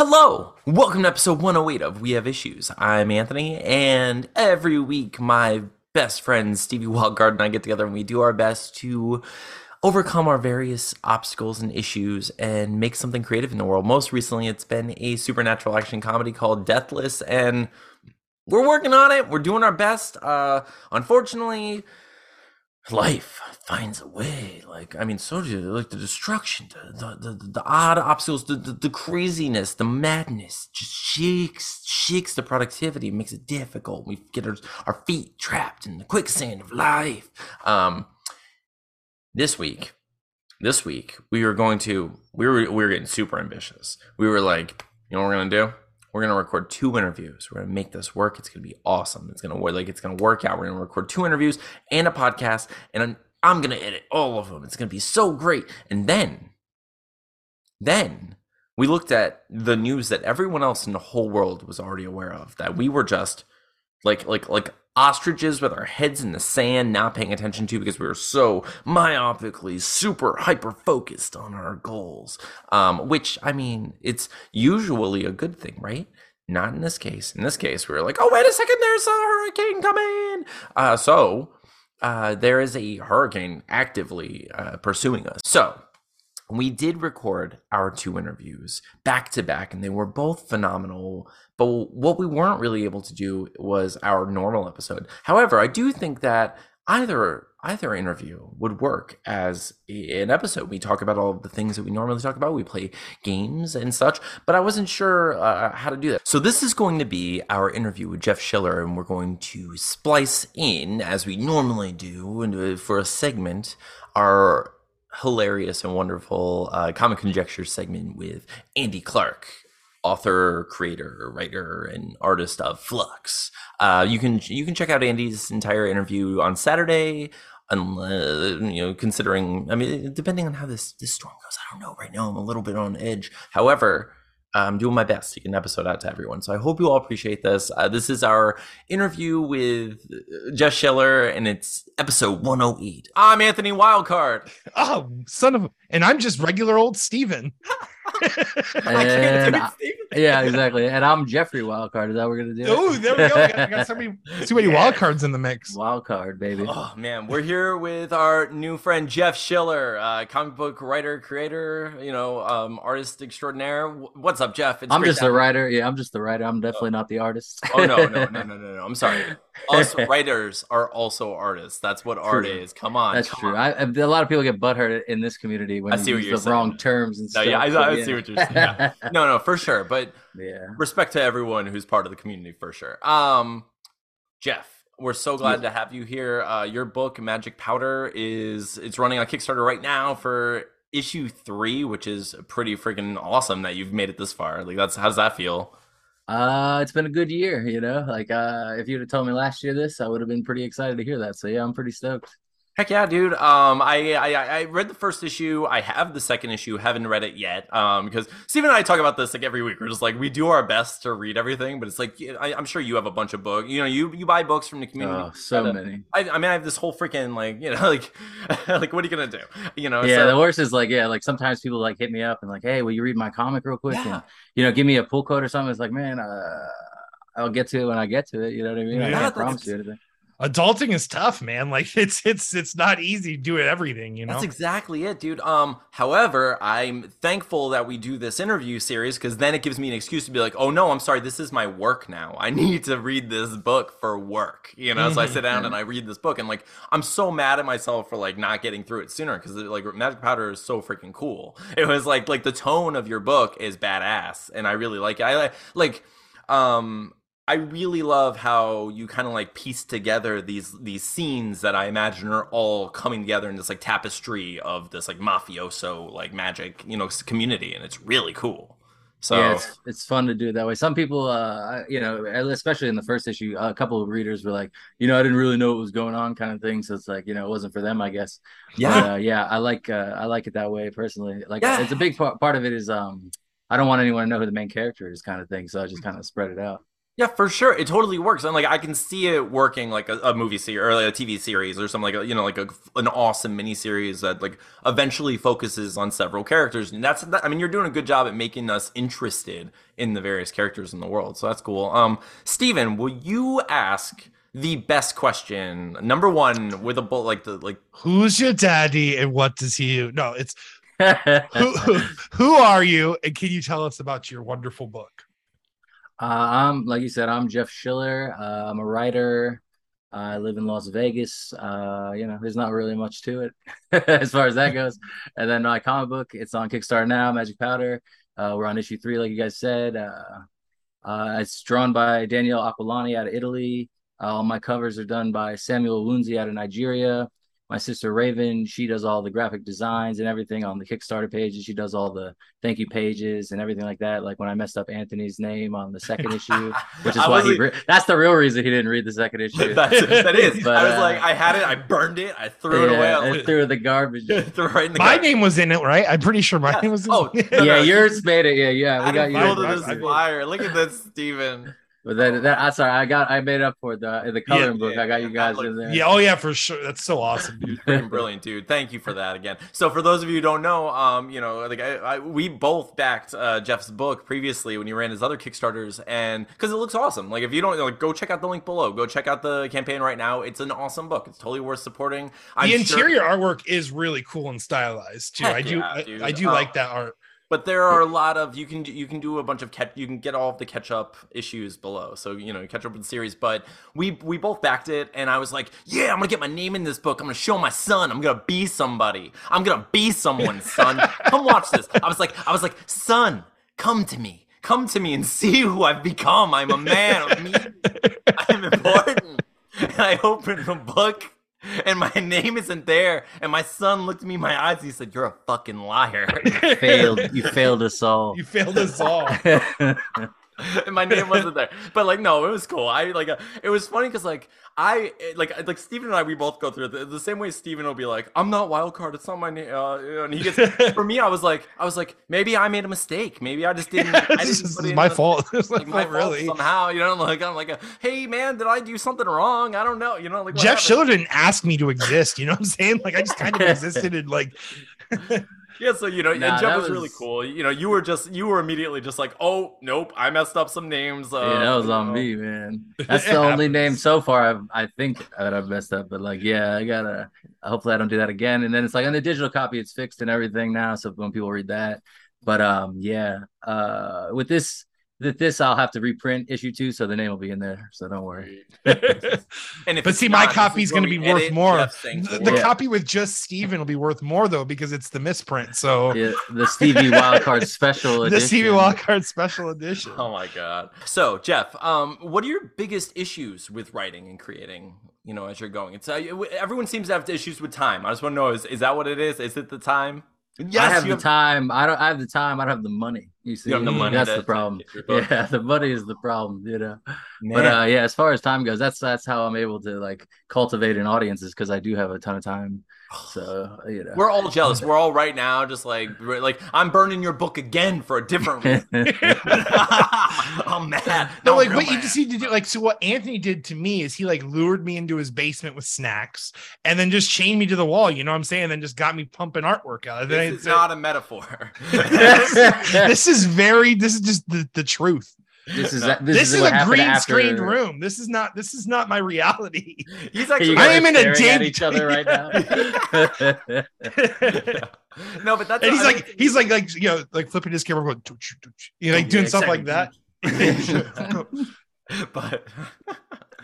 Hello, welcome to episode 108 of We Have Issues. I'm Anthony, and every week my best friend Stevie Wildcard and I get together and we do our best to overcome our various obstacles and issues and make something creative in the world. Most recently, it's been a supernatural action comedy called Deathless, and we're working on it. We're doing our best. Uh, unfortunately, life finds a way. Like I mean, so do like the destruction, the the, the, the odd obstacles, the, the, the craziness, the madness just shakes shakes the productivity, makes it difficult. We get our, our feet trapped in the quicksand of life. Um, this week, this week we were going to we were we were getting super ambitious. We were like, you know what we're gonna do? We're gonna record two interviews. We're gonna make this work. It's gonna be awesome. It's gonna work like it's gonna work out. We're gonna record two interviews and a podcast, and I'm, I'm gonna edit all of them. It's gonna be so great. And then, then we looked at the news that everyone else in the whole world was already aware of. That we were just like like like ostriches with our heads in the sand, not paying attention to because we were so myopically super hyper focused on our goals. Um, which I mean, it's usually a good thing, right? Not in this case. In this case, we were like, oh wait a second, there's a hurricane coming. Uh, so uh, there is a hurricane actively uh, pursuing us. So we did record our two interviews back to back and they were both phenomenal. But what we weren't really able to do was our normal episode. However i do think that either either interview would work as an episode. We talk about all of the things that we normally talk about. We play games and such but i wasn't sure uh, how to do that. So this is going to be our interview with jeff schiller and we're going to splice in as we normally do for a segment our hilarious and wonderful uh, comic conjecture segment with Andy Clark, author, creator, writer, and artist of Flux. Uh, you can you can check out Andy's entire interview on Saturday. Unless, you know, considering, I mean, depending on how this this storm goes, I don't know. Right now, I'm a little bit on edge. However, I'm doing my best to get an episode out to everyone. So I hope you all appreciate this. Uh, this is our interview with uh, Jeff Schiller, and it's episode 108. I'm Anthony Wildcard. Oh, son of, and I'm just regular old Steven. and I, yeah, exactly. And I'm Jeffrey Wildcard. Is that what we're gonna do? Oh, there we go. We got, so many, too many wild cards in the mix. Wild card, baby. Oh man, we're here with our new friend Jeff Schiller, uh, comic book writer, creator, you know, um, artist extraordinaire. What's up, Jeff? It's I'm just a writer. Yeah, I'm just the writer. I'm definitely oh. not the artist. oh no, no, no, no, no, no. I'm sorry. Us writers are also artists. That's what art true. is. Come on. That's come true. I, a lot of people get butthurt in this community when I see you use the saying. wrong terms and no, stuff. Yeah, I, I, I see what you're saying. Yeah. no, no, for sure. But yeah, respect to everyone who's part of the community for sure. Um, Jeff, we're so glad yeah. to have you here. Uh, your book, Magic Powder, is it's running on Kickstarter right now for issue three, which is pretty freaking awesome that you've made it this far. Like, that's how does that feel? Uh, it's been a good year, you know. Like, uh, if you'd have told me last year this, I would have been pretty excited to hear that. So yeah, I'm pretty stoked. Heck yeah, dude. Um, I, I I read the first issue. I have the second issue. Haven't read it yet. Um, because Steven and I talk about this like every week. We're just like we do our best to read everything, but it's like I, am sure you have a bunch of books. You know, you you buy books from the community. Oh, so uh, many. I, I, mean, I have this whole freaking like you know like like what are you gonna do? You know. Yeah, so, the worst is like yeah, like sometimes people like hit me up and like, hey, will you read my comic real quick? Yeah. And you know, give me a pull quote or something. It's like, man, uh, I'll get to it when I get to it. You know what I mean? Yeah, I can't promise you anything adulting is tough, man. Like it's it's it's not easy to doing everything, you know. That's exactly it, dude. Um, however, I'm thankful that we do this interview series because then it gives me an excuse to be like, oh no, I'm sorry, this is my work now. I need to read this book for work, you know. Mm-hmm. So I sit down and I read this book, and like I'm so mad at myself for like not getting through it sooner because like Magic Powder is so freaking cool. It was like like the tone of your book is badass, and I really like it. I like like um I really love how you kind of like piece together these these scenes that I imagine are all coming together in this like tapestry of this like mafioso like magic you know community, and it's really cool. So yeah, it's, it's fun to do it that way. Some people, uh, you know, especially in the first issue, a couple of readers were like, you know, I didn't really know what was going on, kind of thing. So it's like, you know, it wasn't for them, I guess. Yeah, but, uh, yeah, I like uh, I like it that way personally. Like, yeah. it's a big part. Part of it is, um, I don't want anyone to know who the main character is, kind of thing. So I just kind of spread it out. Yeah, for sure. It totally works. And like I can see it working like a, a movie series or like a TV series or something like a, you know like a, an awesome mini series that like eventually focuses on several characters. And that's that, I mean you're doing a good job at making us interested in the various characters in the world. So that's cool. Um Steven, will you ask the best question number 1 with a bullet like the like Who's your daddy and what does he do? No, it's who, who, who are you and can you tell us about your wonderful book? Uh, I'm like you said, I'm Jeff Schiller. Uh, I'm a writer. I live in Las Vegas. Uh, you know, there's not really much to it as far as that goes. And then my comic book, it's on Kickstarter now, Magic Powder. Uh, we're on issue three, like you guys said. Uh, uh, it's drawn by Daniele Aquilani out of Italy. all my covers are done by Samuel Wunzi out of Nigeria my sister Raven, she does all the graphic designs and everything on the Kickstarter pages. She does all the thank you pages and everything like that. Like when I messed up Anthony's name on the second issue, which is why he re- that's the real reason he didn't read the second issue. that's, that is. But, I was uh, like, I had it, I burned it, I threw yeah, it away. I like, threw the garbage. threw right in the garbage. my garbage. name was in it, right? I'm pretty sure my yeah. name was in oh, it. Oh, no, yeah, no, yours made it. Yeah, yeah, we got you. Look at this, Steven. But then that I'm sorry, I got I made up for the in the coloring yeah, book. Yeah, I got you guys in there. Yeah, oh yeah, for sure. That's so awesome, dude. brilliant, dude. Thank you for that again. So for those of you who don't know, um, you know, like I, I we both backed uh, Jeff's book previously when he ran his other Kickstarters, and because it looks awesome. Like if you don't like, go check out the link below. Go check out the campaign right now. It's an awesome book. It's totally worth supporting. I'm the interior sure... artwork is really cool and stylized too. Heck I do, yeah, I, I, do uh, like that art but there are a lot of you can you can do a bunch of catch you can get all of the catch up issues below. So you know catch up with the series. But we we both backed it and i was like yeah i'm gonna get my name in this book. I'm gonna show my son. I'm gonna be somebody. I'm gonna be someone son. Come watch this. I was like i was like son come to me. Come to me and see who i've become. I'm a man. Of me. i'm important. And i opened the book and my name isn't there. And my son looked at me in my eyes. And He said, "You're a fucking liar." You failed. You failed us all. You failed us all. and my name wasn't there. But like, no, it was cool. I like, uh, it was funny because like, I like, like Steven and I, we both go through it the, the same way. Steven will be like, "I'm not wild card. It's not my name." Uh, and he gets. for me, I was like, I was like, maybe I made a mistake. Maybe I just didn't. I this is my fault. like, my fault really. somehow. You know, like I'm like, a, hey man, did I do something wrong? I don't know. You know, like Jeff Schiller didn't ask me to exist. You know what I'm saying? Like I just kind of existed and like. Yeah, so you know, nah, and Jeff was, was, really cool. You know, you were just you were immediately just like, oh nope, I messed up some names. Uh, yeah, that was on know. me, man. That's the only name so far I've, I think that I've messed up. But like, yeah, I gotta. Hopefully, I don't do that again. And then it's like on the digital copy, it's fixed and everything now. So when people read that, but um, yeah, uh, with this that this I'll have to reprint issue two, so the name will be in there. So don't worry. and but see, not, my copy is going to be worth more. The, the yeah. copy with just Steven will be worth more though because it's the misprint. So yeah, the Stevie Wildcard Special Edition. The Stevie Wildcard Special Edition. Oh my god! So Jeff, um, what are your biggest issues with writing and creating? You know, as you're going, it's uh, everyone seems to have issues with time. I just want to know: is is that what it is? Is it the time? Yes, I have the have... time. I don't. I have the time. I don't have the money. You see, you the money that's the problem. Yeah, the money is the problem. You know, Man. but uh, yeah, as far as time goes, that's that's how I'm able to like cultivate an audience is because I do have a ton of time so you know, we're all jealous. We're all right now, just like like I'm burning your book again for a different. I'm mad. No, like what mad. you just need to do. Like so, what Anthony did to me is he like lured me into his basement with snacks, and then just chained me to the wall. You know what I'm saying? And then just got me pumping artwork out. This is not a metaphor. this is very. This is just the the truth. This is this, this is, is a green after... screened room. This is not this is not my reality. He's like I am in a dig each other right now. no, but that's and he's like he's like like you know like flipping his camera going you know like doing stuff like that. but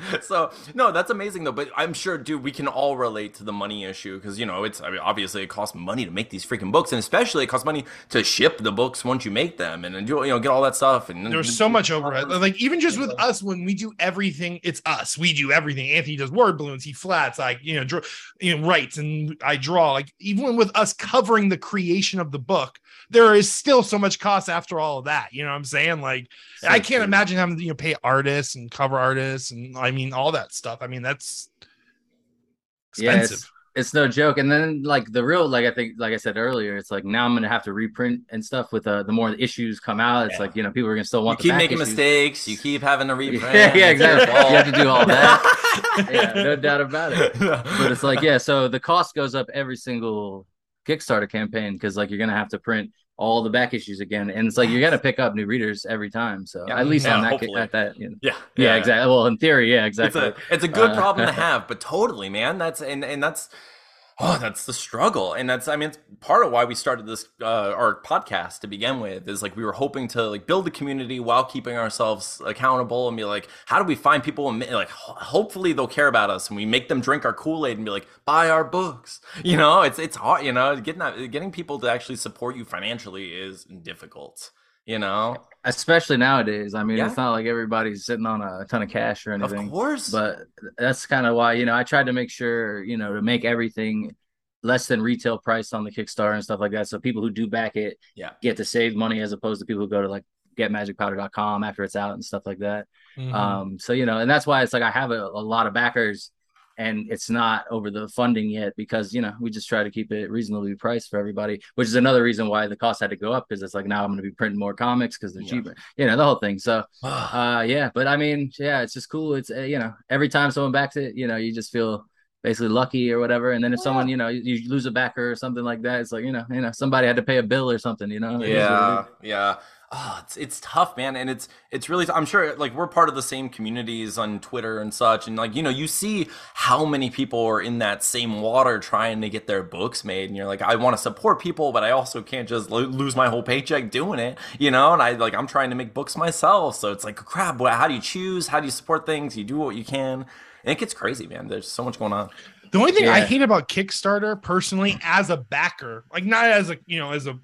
so no, that's amazing though. But I'm sure, dude, we can all relate to the money issue because you know it's I mean, obviously it costs money to make these freaking books, and especially it costs money to ship the books once you make them and, and do you know get all that stuff. And there's so much overhead. Like even just with us, when we do everything, it's us. We do everything. Anthony does word balloons. He flats. Like you know, draw, you know, writes, and I draw. Like even with us covering the creation of the book, there is still so much cost after all of that. You know what I'm saying? Like so I can't true. imagine having to you know pay artists and cover artists and I mean all that stuff. I mean that's expensive. it's no joke. And then like the real, like I think, like I said earlier, it's like now I'm gonna have to reprint and stuff with uh, the more issues come out. It's yeah. like you know people are gonna still want. You keep making issues. mistakes. You keep having to reprint. yeah, yeah, exactly. you have to do all that. yeah, no doubt about it. But it's like yeah, so the cost goes up every single Kickstarter campaign because like you're gonna have to print all the back issues again, and it's like you got to pick up new readers every time. So yeah, at least yeah, on that, at that, you know. yeah, yeah, yeah, exactly. Well, in theory, yeah, exactly. It's a, it's a good uh, problem to have, but totally, man. That's and and that's oh that's the struggle. And that's i mean it's part of why we started this uh, our podcast to begin with is like we were hoping to like build a community while keeping ourselves accountable and be like how do we find people and like hopefully they'll care about us and we make them drink our kool-aid and be like buy our books. You know it's it's hard you know getting that getting people to actually support you financially is difficult you know? Especially nowadays. I mean yeah. it's not like everybody's sitting on a ton of cash or anything of course. but that's kind of why you know i tried to make sure you know to make everything less than retail price on the kickstarter and stuff like that so people who do back it yeah. get to save money as opposed to people who go to like getmagicpowder.com after it's out and stuff like that. Mm-hmm. um so you know and that's why it's like i have a, a lot of backers and it's not over the funding yet because you know we just try to keep it reasonably priced for everybody which is another reason why the cost had to go up because it's like now i'm going to be printing more comics because they're yeah. cheaper you know the whole thing. So uh yeah but i mean yeah it's just cool. It's uh, you know every time someone backs it you know you just feel basically lucky or whatever. And then if someone you know you lose a backer or something like that it's like you know you know somebody had to pay a bill or something you know? Yeah yeah oh, it's it's tough, man, and it's it's really. I'm sure like we're part of the same communities on Twitter and such, and like you know you see how many people are in that same water trying to get their books made, and you're like, I want to support people, but I also can't just lo- lose my whole paycheck doing it, you know. And I like I'm trying to make books myself, so it's like crap. How do you choose? How do you support things? You do what you can. And it gets crazy, man. There's so much going on. The only thing yeah. I hate about Kickstarter personally as a backer, like not as a, you know, as a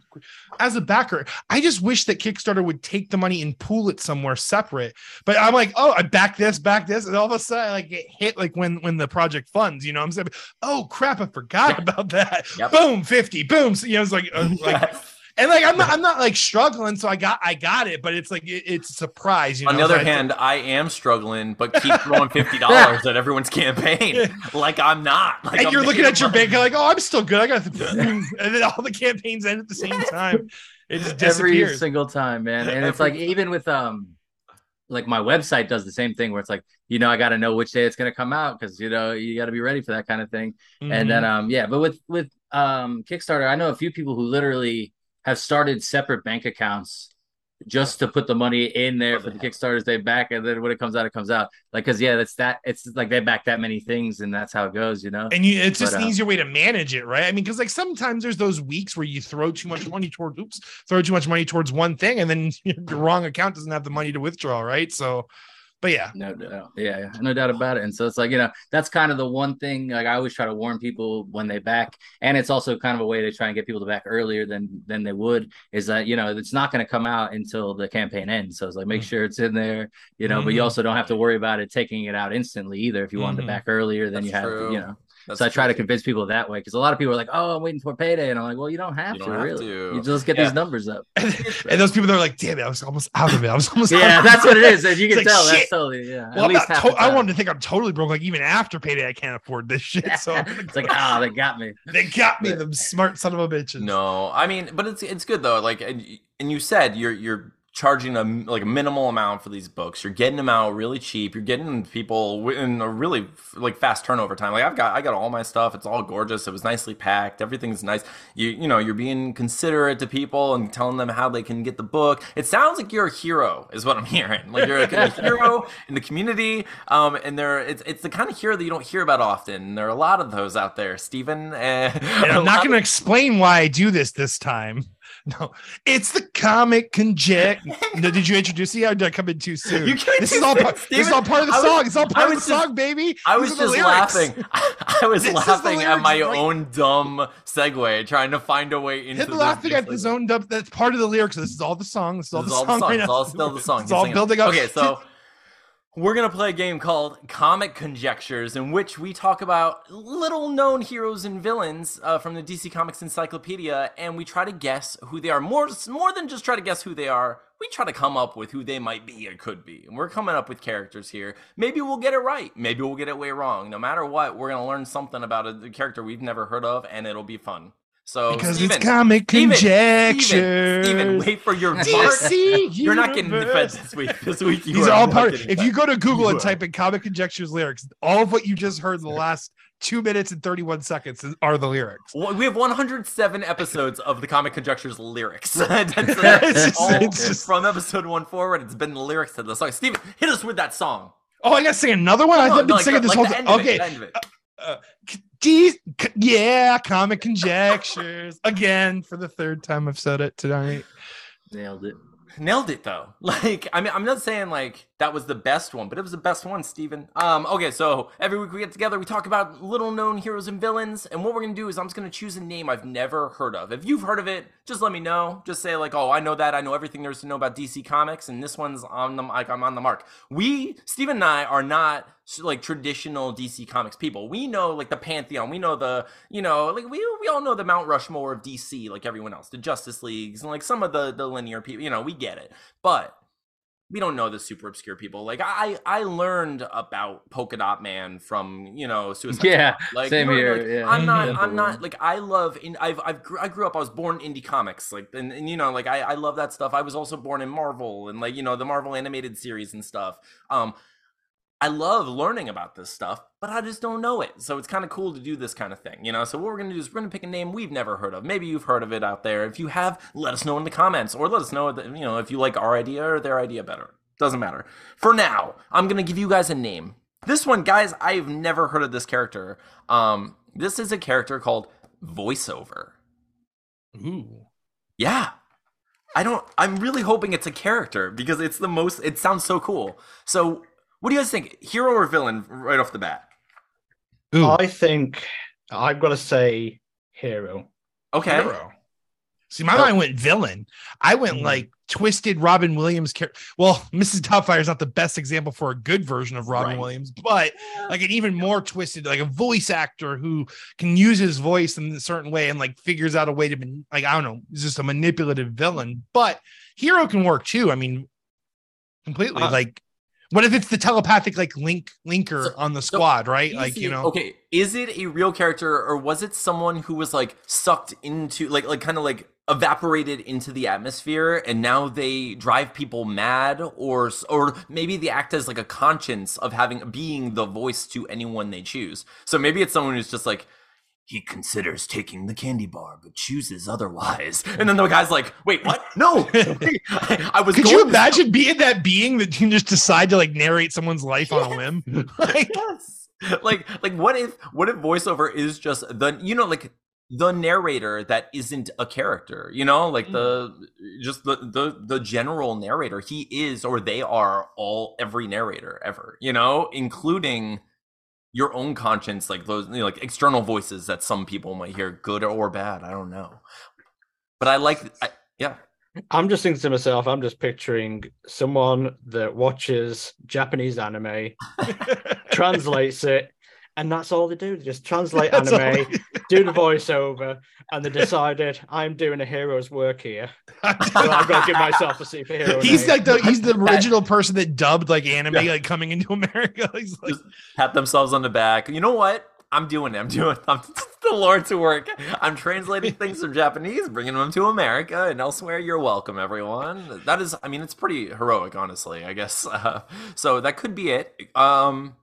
as a backer, I just wish that Kickstarter would take the money and pool it somewhere separate. But I'm like, "Oh, I back this, back this." And all of a sudden I like get hit like when when the project funds, you know, I'm saying, "Oh, crap, I forgot yeah. about that." Yep. Boom, 50. Boom. So, you know, it's like uh, like and like I'm not I'm not like struggling, so I got I got it, but it's like it, it's a surprise. You know? On the other hand, I am struggling, but keep throwing fifty dollars at everyone's campaign. Like I'm not. Like and I'm you're looking at your bank, like, oh, I'm still good. I got the, and then all the campaigns end at the same time. It just disappears. every single time, man. And it's like even with um like my website does the same thing where it's like you know i got to know which day it's going to come out because you know you got to be ready for that kind of thing mm-hmm. and then mm-hmm. um yeah but with with um kickstarter i know a few people who literally have started separate bank accounts just to put the money in there for the kickstarters they back and then when it comes out it comes out. Like because yeah that's that it's like they back that many things and that's how it goes you know? And you it's just but, an uh, easier way to manage it right? I mean because like sometimes there's those weeks where you throw too much money towards oops throw too much money towards one thing and then your wrong account doesn't have the money to withdraw right? So but yeah, no doubt, yeah, no doubt about it. And so it's like you know that's kind of the one thing like I always try to warn people when they back, and it's also kind of a way to try and get people to back earlier than than they would is that you know it's not going to come out until the campaign ends. So it's like make mm-hmm. sure it's in there, you know, mm-hmm. but you mm-hmm. also don't have to worry about it taking it out instantly either. If you mm-hmm. wanted to mm-hmm. back earlier, then that's you have to, you know. That's so I try to convince people that way because a lot of people are like, "Oh, I'm waiting for payday," and I'm like, "Well, you don't have you to, don't have really. To. You just get yeah. these numbers up." and those people are like, "Damn it, I was almost out of it. I was almost yeah." that's what it is. As you can like, tell, shit. that's totally yeah. Well, to- I wanted to think I'm totally broke. Like even after payday, I can't afford this shit. So it's like, ah, oh, they got me. They got me. The smart son of a bitch. No, I mean, but it's it's good though. Like, and, and you said you're you're charging a like a minimal amount for these books. You're getting them out really cheap. You're getting people in a really like fast turnover time. Like I've got I got all my stuff. It's all gorgeous. It was nicely packed. Everything's nice. You you know you're being considerate to people and telling them how they can get the book. It sounds like you're a hero, is what I'm hearing. Like you're a, a hero in the community. Um, and there it's it's the kind of hero that you don't hear about often. There are a lot of those out there, Stephen. Uh, and I'm not going to explain why I do this this time. No, it's the comic conject. no, did you introduce did I come in too soon? You this is all part. This is all part of the song. it's all part of the just, song, baby. I was just laughing. I, was this laughing at my like, own dumb segue, trying to find a way into. Hit laughing at his own dumb. That's part of the lyrics. This is all the song. This is all, this the, all song the song. Right it's all still the song. It's all building up. Okay, so we're going to play a game called Comic Conjectures, in which we talk about little known heroes and villains uh, from the DC Comics Encyclopedia, and we try to guess who they are. More, more than just try to guess who they are, we try to come up with who they might be or could be. And we're coming up with characters here. Maybe we'll get it right. Maybe we'll get it way wrong. No matter what, we're going to learn something about a, a character we've never heard of, and it'll be fun. So because Steven, it's comic. Steven, Steven, wait for your. DC You're not getting defense this week. This week you These are all part. If you go to Google You and are. type in comic conjectures lyrics, all of what you just heard in the last two minutes and 31 seconds are the lyrics. Well, we have 107 episodes of the Comic Conjectures lyrics. It's just- all- it's just- from episode one forward. It's been the lyrics to the song. Steven, hit us with that song. Oh, I gotta sing another one. I've No, been no, singing this like whole time. end of it, Okay, the end of it. Geez, c- yeah, comic conjectures again for the third time. I've said it tonight. Nailed it. Nailed it though. Like, I mean, I'm not saying like that was the best one, but it was the best one, Steven. Um, okay, so every week we get together, we talk about little known heroes and villains, and what we're gonna do is I'm just gonna choose a name I've never heard of. If you've heard of it, just let me know. Just say like, oh, I know that. I know everything there is to know about DC Comics, and this one's on the like I'm on the mark. We, Steven and I, are not like traditional DC Comics people. We know like the pantheon. We know the you know like we we all know the Mount Rushmore of DC, like everyone else, the Justice Leagues, and like some of the the linear people. You know, we get it, but we don't know the super obscure people. Like I, I learned about Polka Dot Man from you know Suicide. Yeah, Squad. like same you know, here, like, yeah. I'm not. I'm not like I love. In I've, I've, gr- I grew up. I was born indie comics, like and, and you know, like I, I love that stuff. I was also born in Marvel and like you know the Marvel animated series and stuff. Um, I love learning about this stuff, but I just don't know it. So it's kind of cool to do this kind of thing, you know. So what we're gonna do is we're gonna pick a name we've never heard of. Maybe you've heard of it out there. If you have, let us know in the comments, or let us know that you know if you like our idea or their idea better. Doesn't matter. For now, I'm gonna give you guys a name. This one, guys, I've never heard of this character. Um, this is a character called Voiceover. Ooh, Yeah. I don't I'm really hoping it's a character because it's the most it sounds so cool. So what do you guys think? Hero or villain right off the bat? ooh, I think I've got to say hero. Okay. hero. See, my mind went villain. I went Mm. like twisted Robin Williams character. Well, Mrs. Doubtfire is not the best example for a good version of Robin Right. Williams, but like an even more twisted, like a voice actor who can use his voice in a certain way and like figures out a way to be like I don't know, he's just a manipulative villain. But hero can work too. I mean, completely. Uh, like, what if it's the telepathic like link linker So- on the so squad, right? Easy- Like you know, Okay, is it a real character or was it someone who was like sucked into like like kind of like evaporated into the atmosphere and now they drive people mad or or maybe they act as like a conscience of having being the voice to anyone they choose. So maybe it's someone who's just like he considers taking the candy bar but chooses otherwise. And then the guy's like, "Wait, what? No. Wait, I, I was Could you to- imagine being that being that can just decide to like narrate someone's life on a limb? like, yes. Like like what if what if voiceover is just the you know like the narrator that isn't a character, you know, like the mm. just the the the general narrator. He is or they are all every narrator ever, you know, including your own conscience, like those you know, like external voices that some people might hear, good or bad. I don't know, but I like, I, yeah, I'm just thinking to myself, I'm just picturing someone that watches Japanese anime, translates it, and that's all they do. They just translate That's all anime, do the voiceover, and they decided I'm doing a hero's work here. So I've got to give myself a superhero. he's name. like the he's the original person that dubbed like anime like coming into America. He's like, just pat themselves on the back. You know what? I'm doing it. I'm doing. I'm the Lord's work. I'm translating things from Japanese, bringing them to America and elsewhere. You're welcome, everyone. That is, I mean, it's pretty heroic, honestly. I guess. Uh, so that could be it. Um.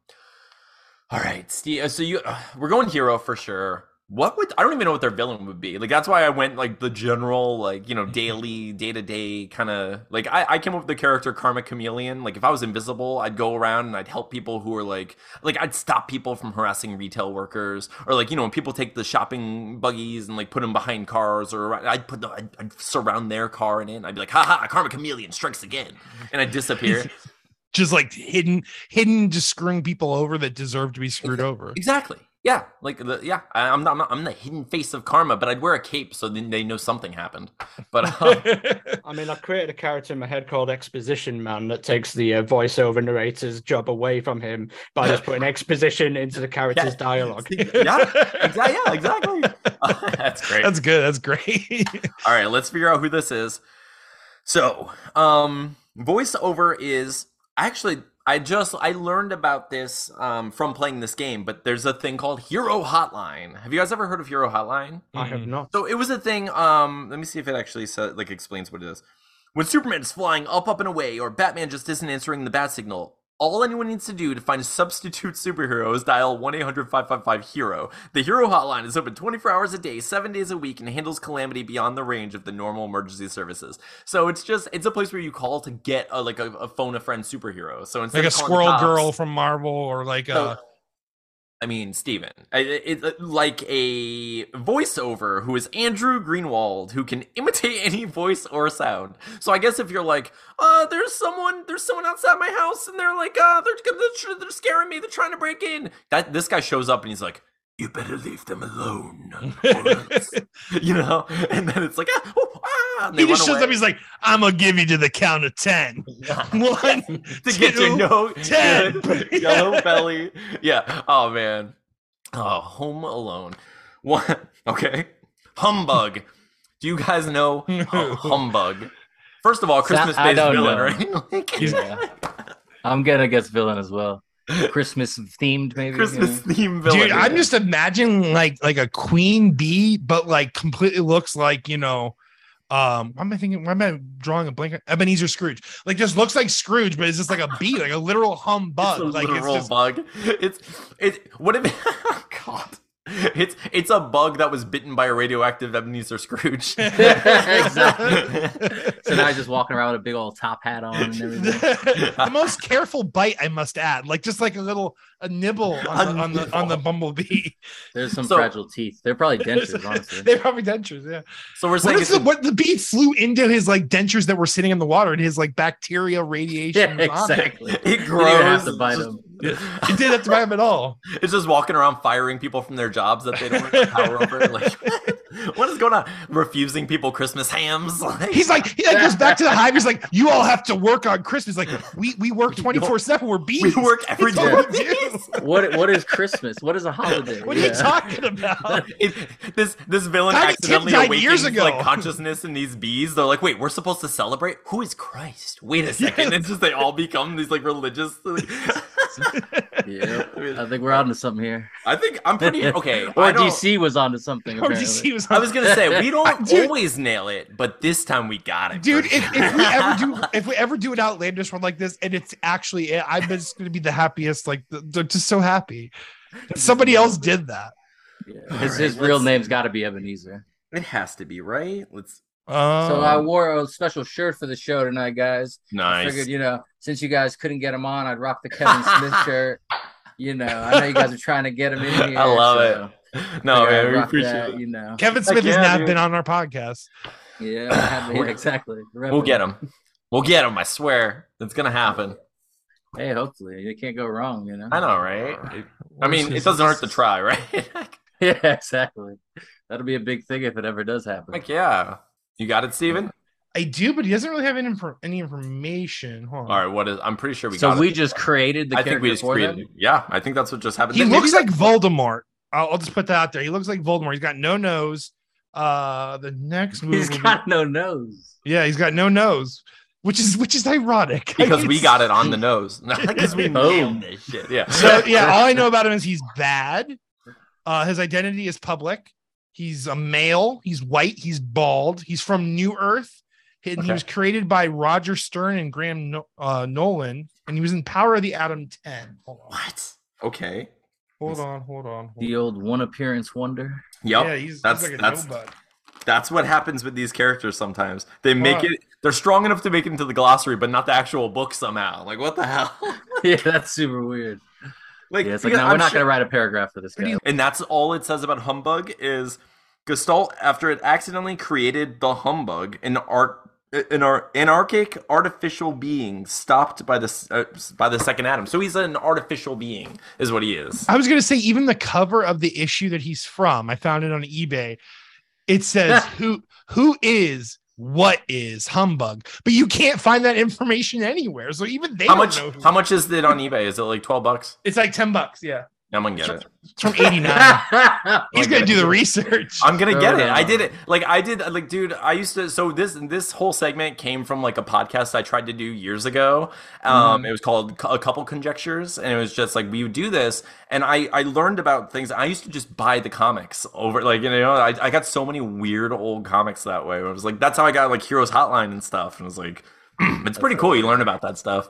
All right, Steve. Uh, so you, uh, we're going hero for sure. What would I don't even know what their villain would be. Like that's why I went like the general, like you know, mm-hmm. daily, day to day kind of. Like I, I came up with the character Karma Chameleon. Like if I was invisible, I'd go around and I'd help people who are like, like I'd stop people from harassing retail workers, or like you know, when people take the shopping buggies and like put them behind cars, or I'd put the, I'd, I'd surround their car in it. And I'd be like, haha, Karma Chameleon strikes again, mm-hmm. and I'd disappear. just like hidden, hidden, just screwing people over that deserve to be screwed over. Exactly. Yeah, like the yeah, I, I'm not, I'm not I'm the hidden face of karma, but I'd wear a cape so then they know something happened. But um, I mean, I've created a character in my head called Exposition Man that takes the uh, voiceover narrator's job away from him by just putting exposition into the character's Yeah. dialogue. yeah, exactly. Yeah, exactly. That's great. That's good. That's great. All right, let's figure out who this is. So, um, voiceover is actually I just I learned about this um, from playing this game, but there's a thing called Hero Hotline. Have you guys ever heard of Hero Hotline? I have Mhm. not. So it was a thing. Um, let me see if it actually sa like explains what it is. When Superman is flying up, up, and away, or Batman just isn't answering the bat signal, all anyone needs to do to find a substitute superhero is dial 1 800 555 HERO. The Hero Hotline is open 24 hours a day, 7 days a week, and handles calamity beyond the range of the normal emergency services. So it's just, it's a place where you call to get a, like a, a phone a friend superhero. So instead Like a squirrel cops- girl from Marvel or like So- a I mean, Steven. I- It's it, like a voiceover who is Andrew Greenwald, who can imitate any voice or sound. So I guess if you're like, uh, there's someone, there's someone outside my house, and they're like, uh, they're they're, they're scaring me, they're trying to break in. That this guy shows up and he's like, you better leave them alone, you know. And then it's like, ah, oh, ah, and they he just run shows away. up. He's like, "I'm gonna give you to the count of ten. One, to get to two, know ten. yellow belly. Yeah. Oh man. Oh, Home Alone. What? Okay. Humbug. Do you guys know Hu- Humbug? First of all, Christmas I based villain, know. right? Like, Yeah. I'm gonna guess villain as well. Christmas themed, maybe. you Christmas know? theme villain. Dude, I'm just imagining like like a queen bee, but like completely looks like you know. Um, why am I thinking? Why am I drawing a blank? Ebenezer Scrooge, like just looks like Scrooge, but it's just like a bee, like a literal humbug. it's a like it's literal just bug. It's it. What if? God. It's it's a bug that was bitten by a radioactive Ebenezer Scrooge. exactly. So now he's just walking around with a big old top hat on and everything. the most careful bite, I must add, like just like a little a nibble on, the, on the on the bumblebee. There's some So- fragile teeth. They're probably dentures, honestly. They're probably dentures, yeah. So we're What saying it's the, what the bee flew into his like dentures that were sitting in the water and his like bacteria radiation? Yeah, it? exactly. it You didn't have to bite him. It didn't have to bite him at all. It's just walking around firing people from their jobs that they don't have power over. Like, what is going on? Refusing people Christmas hams. Like, He's like, he like goes back to the hive. He's like, you all have to work on Christmas. Like, we we work twenty four seven. We're bees. we work every day. All we do. What what is Christmas? What is a holiday? What are you talking about? It, this this villain Tiny Tim accidentally died awakens years ago. like consciousness in these bees. They're like, wait, we're supposed to celebrate. Who is Christ? Wait a second. It's just they all become these like religious. Like, Yeah, I think we're onto uh, something here. I think I'm pretty okay. Or DC was onto something. Or apparently. DC was. I was gonna say we don't Dude. always nail it, but this time we got it, Dude, if, if we ever do, if we ever do an outlandish one like this, and it's actually, it, I'm just gonna be the happiest. Like, th- they're just so happy. that Somebody else did that. Yeah. His, All right, his real name's got to be Ebenezer. it has to be right. Let's Uh, So I wore a special shirt for the show tonight, guys. I nice. figured, you know, since you guys couldn't get him on, I'd rock the Kevin Smith shirt. You know, I know you guys are trying to get him in here. I love so it. No, figured I'd man, we appreciate that, it. You know, Kevin Smith has yeah, not dude. been on our podcast. yeah, I had yeah, exactly. We'll get him. We'll get him. I swear, it's gonna happen. Hey, hopefully, you can't go wrong. You know. I know, right? I mean, it doesn't hurt to try, right? Yeah, exactly. That'll be a big thing if it ever does happen. Like, yeah, you got it, Steven? I do, but he doesn't really have any, info- any information. Hold on. All right, what is? I'm pretty sure we so got we it. just created the I character think we just created. them? it. Yeah, I think that's what just happened. He Maybe looks like Voldemort. I'll, I'll just put that out there. He looks like Voldemort. He's got no nose. Uh, the next move. He's will be- got no nose. yeah, he's got no nose, which is which is ironic because we got it on the nose. Because we Boom. nailed this shit. Yeah. So yeah, all I know about him is he's bad. Uh, his identity is public. He's a male. He's white. He's bald. He's from New Earth. And Okay. He was created by Roger Stern and Graham No- uh, Nolan, and he was in Power of the Atom 10. Hold on, What? Okay. hold on, hold on. Hold The on. old one appearance wonder. Yep. Yeah, he's, that's he's like a that's nobody. that's what happens with these characters sometimes. They make Huh. it. They're strong enough to make it into the glossary, but not the actual book somehow. Like what the hell? yeah, that's super weird. Like Yeah, it's like, because no, we're I'm not sure- going to write a paragraph for this guy. And that's all it says about Humbug is Gestalt, after it accidentally created the Humbug, an art. An ar- anarchic artificial being stopped by the uh, by the second atom. So he's an artificial being, is what he is. I was gonna say even the cover of the issue that he's from, I found it on eBay. It says who who is what is humbug, but you can't find that information anywhere. So even they How don't much? How much is it on eBay? Is it like twelve bucks? It's like ten bucks. Yeah. I'm gonna get it. It's from '89. He's gonna do the research. I'm gonna get it. I Uh. did it. Like I did. Like, dude, I used to. So this this whole segment came from like a podcast I tried to do years ago. Um, it was called Cou- a couple conjectures, and it was just like we would do this, and I I learned about things. I used to just buy the comics over, like you know, I I got so many weird old comics that way. I was like that's how I got like Heroes Hotline and stuff, and it was like. It's pretty cool. You learn about that stuff.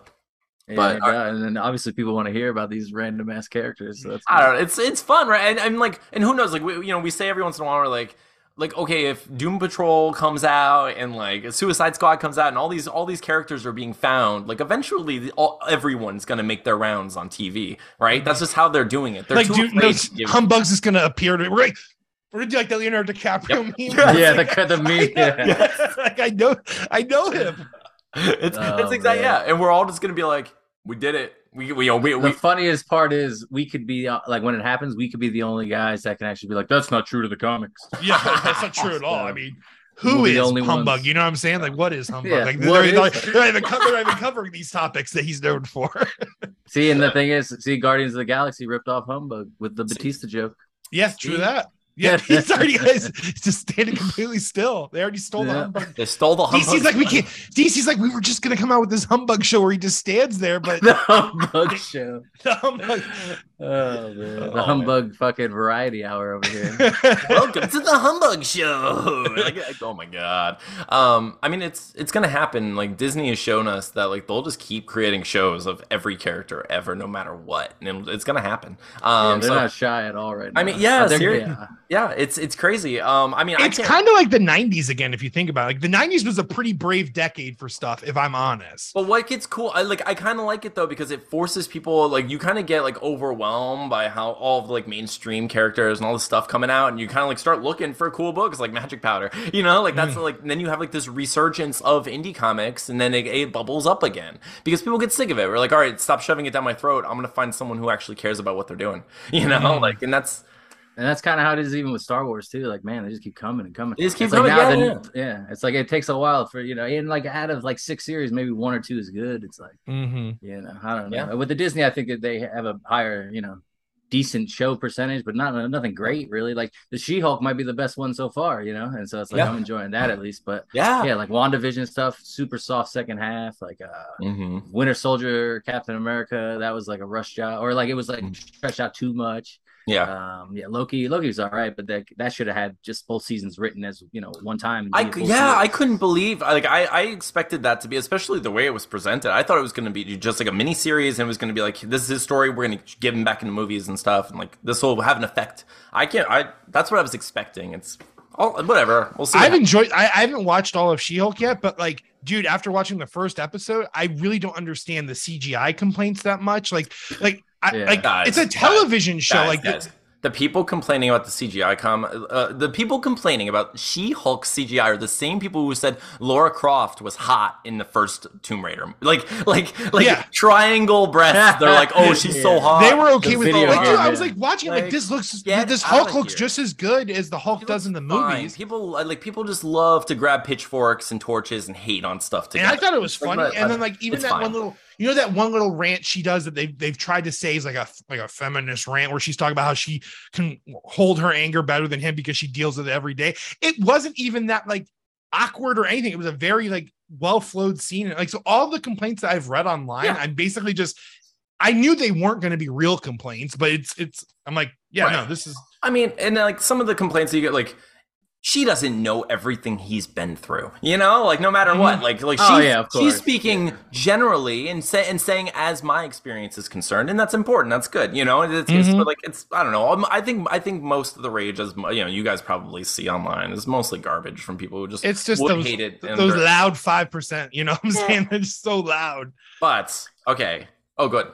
Yeah, But- yeah, and then obviously people want to hear about these random ass characters. So that's I don't know. It's it's fun, right? And, and like, and who knows? Like, we, you know, we say every once in a while, we're like, like, okay, if Doom Patrol comes out and like Suicide Squad comes out, and all these all these characters are being found, like, eventually, the, all, everyone's gonna make their rounds on TV, right? That's just how they're doing it. They're like, too dude, afraid those to humbugs is gonna appear to. We're like, we're gonna do like the Leonardo DiCaprio meme. yeah, the the I me. know. Yeah. like I know, I know him. it's Oh, it's exactly man. yeah, and we're all just gonna be like, we did it. We we we, The we funniest part is we could be uh, like when it happens, we could be the only guys that can actually be like, "That's not true to the comics." Yeah, that's not true at all. I mean, who We'll is only humbug? ones. You know what I'm saying? Like, what is humbug? Yeah, Like, what they're, they're, is- they're not even co- they're even covering these topics that he's known for. See, and the thing is, see, Guardians of the Galaxy ripped off Humbug with the Batista joke. yeah, true that. Yeah, he's already he's just standing completely still. They already stole the Yeah. humbug. they stole the humbug. DC's like we can't. DC's like we were just gonna come out with this humbug show where he just stands there, but The Humbug show. the humbug. Oh man, Oh, the Humbug fucking variety hour over here. Welcome to the Humbug Show. Like, oh my god. Um, I mean, it's it's gonna happen. Like Disney has shown us that like they'll just keep creating shows of every character ever, no matter what, and it's gonna happen. Yeah, Um, they're so not shy at all right now. I mean, yeah, They're- yeah. yeah, it's it's crazy. Um, I mean, it's kind of like the 90s again if you think about it. like the 90s was a pretty brave decade for stuff if i'm honest But what gets cool, I like I kind of like it though because it forces people like you kind of get like overwhelmed by how all of the like mainstream characters and all this stuff coming out, and you kind of like start looking for cool books like Magic Powder, you know, like that's like and then you have like this resurgence of indie comics, and then it, it bubbles up again because people get sick of it. We're like, all right, stop shoving it down my throat. I'm gonna find someone who actually cares about what they're doing, you know, Mhm. like and that's And that's kind of how it is even with Star Wars too. Like, man, they just keep coming and coming. They just keep It's coming, now yeah, the- yeah. It's like it takes a while for you know, and like out of like six series, maybe one or two is good. It's like mm-hmm. you know, I don't know. Yeah. With the Disney, I think that they have a higher, you know, decent show percentage, but not nothing great really. Like the She-Hulk might be the best one so far, you know, and so it's like Yeah. I'm enjoying that at least. But yeah. yeah, like WandaVision stuff, super soft second half, like uh Mm-hmm. Winter Soldier, Captain America, that was like a rush job, or like it was like Mm. stretched out too much. Yeah. Um, yeah, Loki, Loki was all right, but that that should have had just both seasons written as you know one time. I be a yeah, I couldn't believe like I I expected that to be especially the way it was presented. I thought it was going to be just like a mini series and it was going to be like this is his story. We're going to give him back into movies and stuff, and like this will have an effect. I can't. I that's what I was expecting. It's all whatever. We'll see. I've enjoyed. I, I haven't watched all of She-Hulk yet, but like, dude, after watching the first episode, I really don't understand the CGI complaints that much. Like, like, I, Yeah. like Guys, it's a television show. Guys, like, the- guys, the people complaining about the CGI com, uh, the people complaining about She-Hulk CGI are the same people who said Laura Croft was hot in the first Tomb Raider. Like, like, like Yeah. triangle breasts. They're like, oh, she's so hot. they were okay the with video like, dude, I was like watching it, like Like, this looks this Hulk looks here. just as good as the Hulk It does in the looks fine. movies. People uh, like people just love to grab pitchforks and torches and hate on stuff And. I thought it was Like, funny. but, And then like even that fine. one little, you know, that one little rant she does that they've they've tried to say is like a like a feminist rant where she's talking about how she can hold her anger better than him because she deals with it every day. It wasn't even that like awkward or anything. It was a very like well flowed scene. And like so all the complaints that I've read online, Yeah. I'm basically just I knew they weren't going to be real complaints, but it's it's I'm like, yeah, Right. no, this is I mean, and like some of the complaints that you get, like she doesn't know everything he's been through. You know, like no matter what, like like Oh, she's, yeah, she's course. speaking generally and say, and saying as my experience is concerned, and that's important. That's good. You know, it's, it's Mhm. but like it's I don't know. Um, I think I think most of the rage, as you know, you guys probably see online, is mostly garbage from people who just it's just would those, hate it. and those loud five percent. You know what I'm saying? They're just so loud. But okay. Oh, good.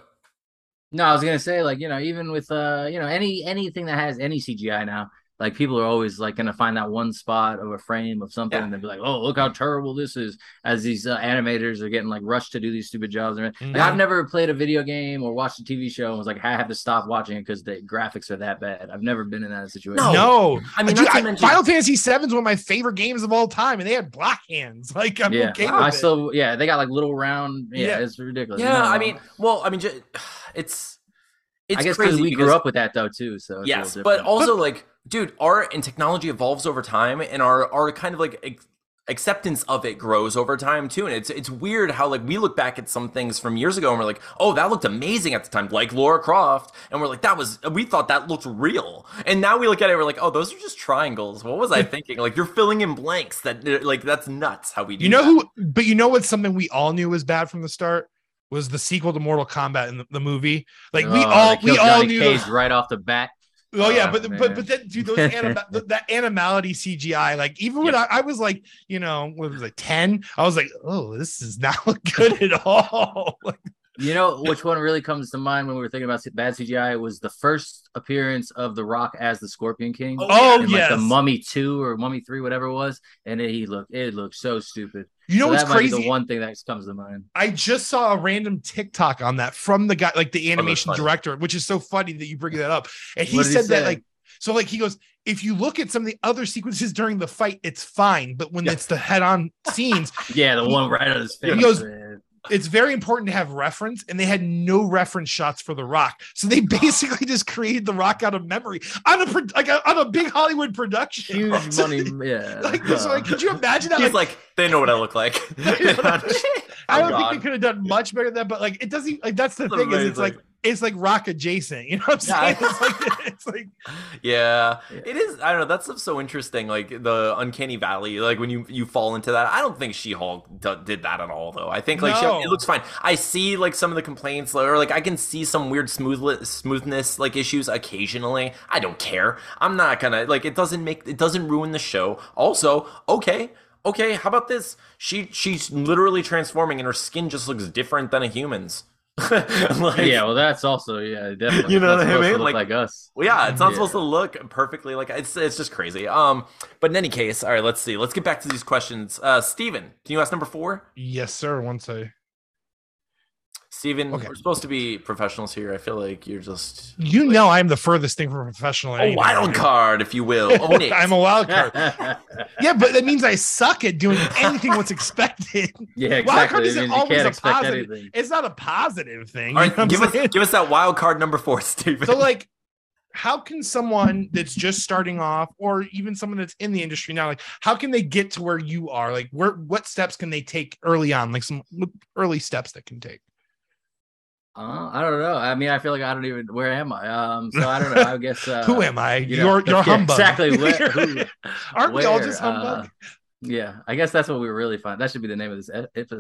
No, I was gonna say like you know even with uh you know any anything that has any CGI now, like people are always like gonna find that one spot of a frame of something Yeah. and they'll be like, oh look how terrible this is. As these uh, animators are getting like rushed to do these stupid jobs. And like. I've never played a video game or watched a TV show and was like I have to stop watching it because the graphics are that bad. I've never been in that situation. No. No, I mean, Dude, I- mention- Final Fantasy 7 is one of my favorite games of all time, and they had black hands. Like I'm yeah, okay with I it. still yeah they got like little round yeah, Yeah. it's ridiculous. Yeah, No, I mean, well, I mean, ju- it's it's I guess because crazy we because- grew up with that though too. So it's yes, but also like, dude, art and technology evolves over time, and our our kind of like acceptance of it grows over time too. And it's it's weird how like we look back at some things from years ago and we're like, oh, that looked amazing at the time, like Laura Croft, and we're like, that was we thought that looked real, and now we look at it, we're like, oh, those are just triangles. What was I thinking? Like you're filling in blanks. That uh, like that's nuts how we do. You know that. who? But you know what's something we all knew was bad from the start was the sequel to Mortal Kombat in the, the movie. Like we Oh, all we all Johnny knew. Cage right off the bat. Oh yeah, Oh, but man. but but then dude, those anim- th- that animality CGI. Like even when I, I was like, you know, when what was like ten, I was like, oh, this is not good at all. Like, You know which one really comes to mind when we were thinking about bad CGI was the first appearance of The Rock as the Scorpion King. oh in yes, like the Mummy Two or Mummy Three, whatever it was, and it, he looked it looked so stupid. you know So what's that might be crazy? the one thing that comes to mind. I just saw a random TikTok on that from the guy, like the oh, animation funny. director, which is so funny that you bring that up. And he did he said that, like, so like he goes, if you look at some of the other sequences during the fight, it's fine, but when Yeah. it's the head-on scenes, Yeah, the one right on his face. He goes- man. It's very important to have reference, and they had no reference shots for The Rock, so they basically just created The Rock out of memory on a like a, on a big Hollywood production. huge So money. they- Yeah, Like, so like, could you imagine that? He's Like, like, they know what I look like. I Oh, don't think oh, God. they could have done much better than that, but like it doesn't like that's the That's thing is it's amazing. like it's like rock adjacent, you know what I'm Yeah. saying? It's like it's like Yeah, Yeah. it is. I don't know. That stuff's so interesting. Like the uncanny valley. Like when you you fall into that. I don't think She Hulk d- did that at all, though. I think like she- No. it looks fine. I see like some of the complaints, or like I can see some weird smooth smoothness like issues occasionally. I don't care. I'm not gonna like. It doesn't make it doesn't ruin the show. Also, okay. Okay, how about this? She she's literally transforming, and her skin just looks different than a human's. like, yeah. Well, that's also yeah, definitely. You know It's what I not supposed to mean? Like- like, us. well, yeah, it's not Yeah. supposed to look perfectly like it's it's just crazy. Um, but in any case, all right, let's see. Let's get back to these questions. Uh, Steven, can you ask number four? yes, sir. Once I Steven, Okay. we're supposed to be professionals here. I feel like you're just you know I'm the furthest thing from a professional. a wild card, if you will. Own it. I'm a wild card. yeah, but that means I suck at doing anything what's expected. Yeah, exactly. Wild card isn't always a positive. anything. It's not a positive thing. all you know give us give us that wild card number four, Steven. So like how can someone that's just starting off or even someone that's in the industry now like how can they get to where you are like where what steps can they take early on like some early steps that can take Uh, I don't know. I mean, I feel like I don't even. Where am I? Um, so I don't know. I guess. Uh, who am i you you're know, you're humbug exactly. Where- who- aren't we all just humbug uh, Yeah, I guess that's what we were really fun. That should be the name of this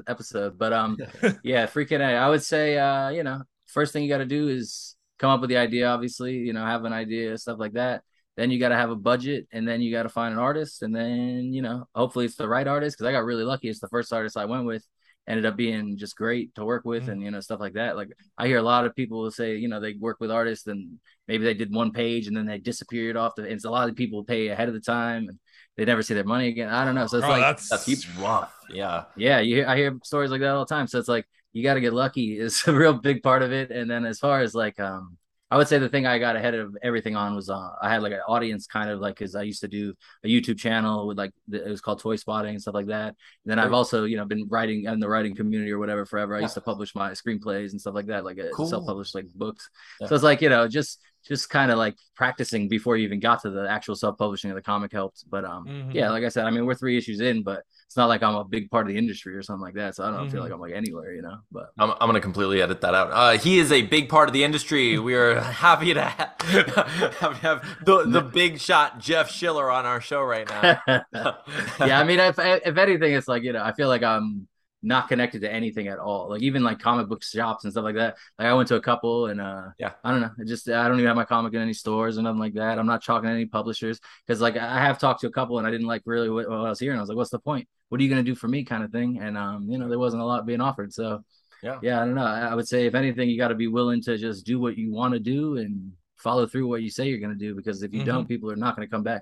episode. But um, yeah, freaking A. I would say, uh, you know, first thing you got to do is come up with the idea. Obviously, you know, have an idea, stuff like that. Then you got to have a budget, and then you got to find an artist, and then you know, hopefully it's the right artist. Because I got really lucky; it's the first artist I went with. Ended up being just great to work with, Mm. and you know, stuff like that. Like I hear a lot of people say, you know, they work with artists, and maybe they did one page, and then they disappeared off the. And a lot of people pay ahead of the time, and they never see their money again. I don't know. So it's Oh, like that's That's rough. Yeah. yeah, you hear, I hear stories like that all the time. So it's like you got to get lucky is a real big part of it. And then as far as like, um, I would say the thing I got ahead of everything on was uh, I had like an audience kind of like because I used to do a YouTube channel with like the, it was called Toy Spotting and stuff like that. And then I've also you know been writing in the writing community or whatever forever. I Yeah. used to publish my screenplays and stuff like that, like uh, Cool. self-published like books. Yeah. So it's like you know just just kind of like practicing before you even got to the actual self-publishing of the comic helped. But um, Mhm. yeah, like I said, I mean we're three issues in, but it's not like I'm a big part of the industry or something like that. So I don't feel Mhm. like I'm like anywhere, you know. But I'm, I'm going to completely edit that out. Uh, he is a big part of the industry. We are happy to have, have, have the, the big shot Jeff Schiller on our show right now. yeah, I mean, if if anything, it's like you know, I feel like I'm not connected to anything at all. Like even like comic book shops and stuff like that. Like I went to a couple, and uh, Yeah. I don't know. It just I don't even have my comic in any stores or nothing like that. I'm not talking to any publishers because like I have talked to a couple, and I didn't like really what, what I was hearing. I was like, what's the point? What are you gonna do for me, kind of thing? And um, you know, there wasn't a lot being offered, so. Yeah. Yeah, I don't know. I I would say if anything, you got to be willing to just do what you want to do and follow through what you say you're going to do. Because if you Mhm. don't, people are not going to come back.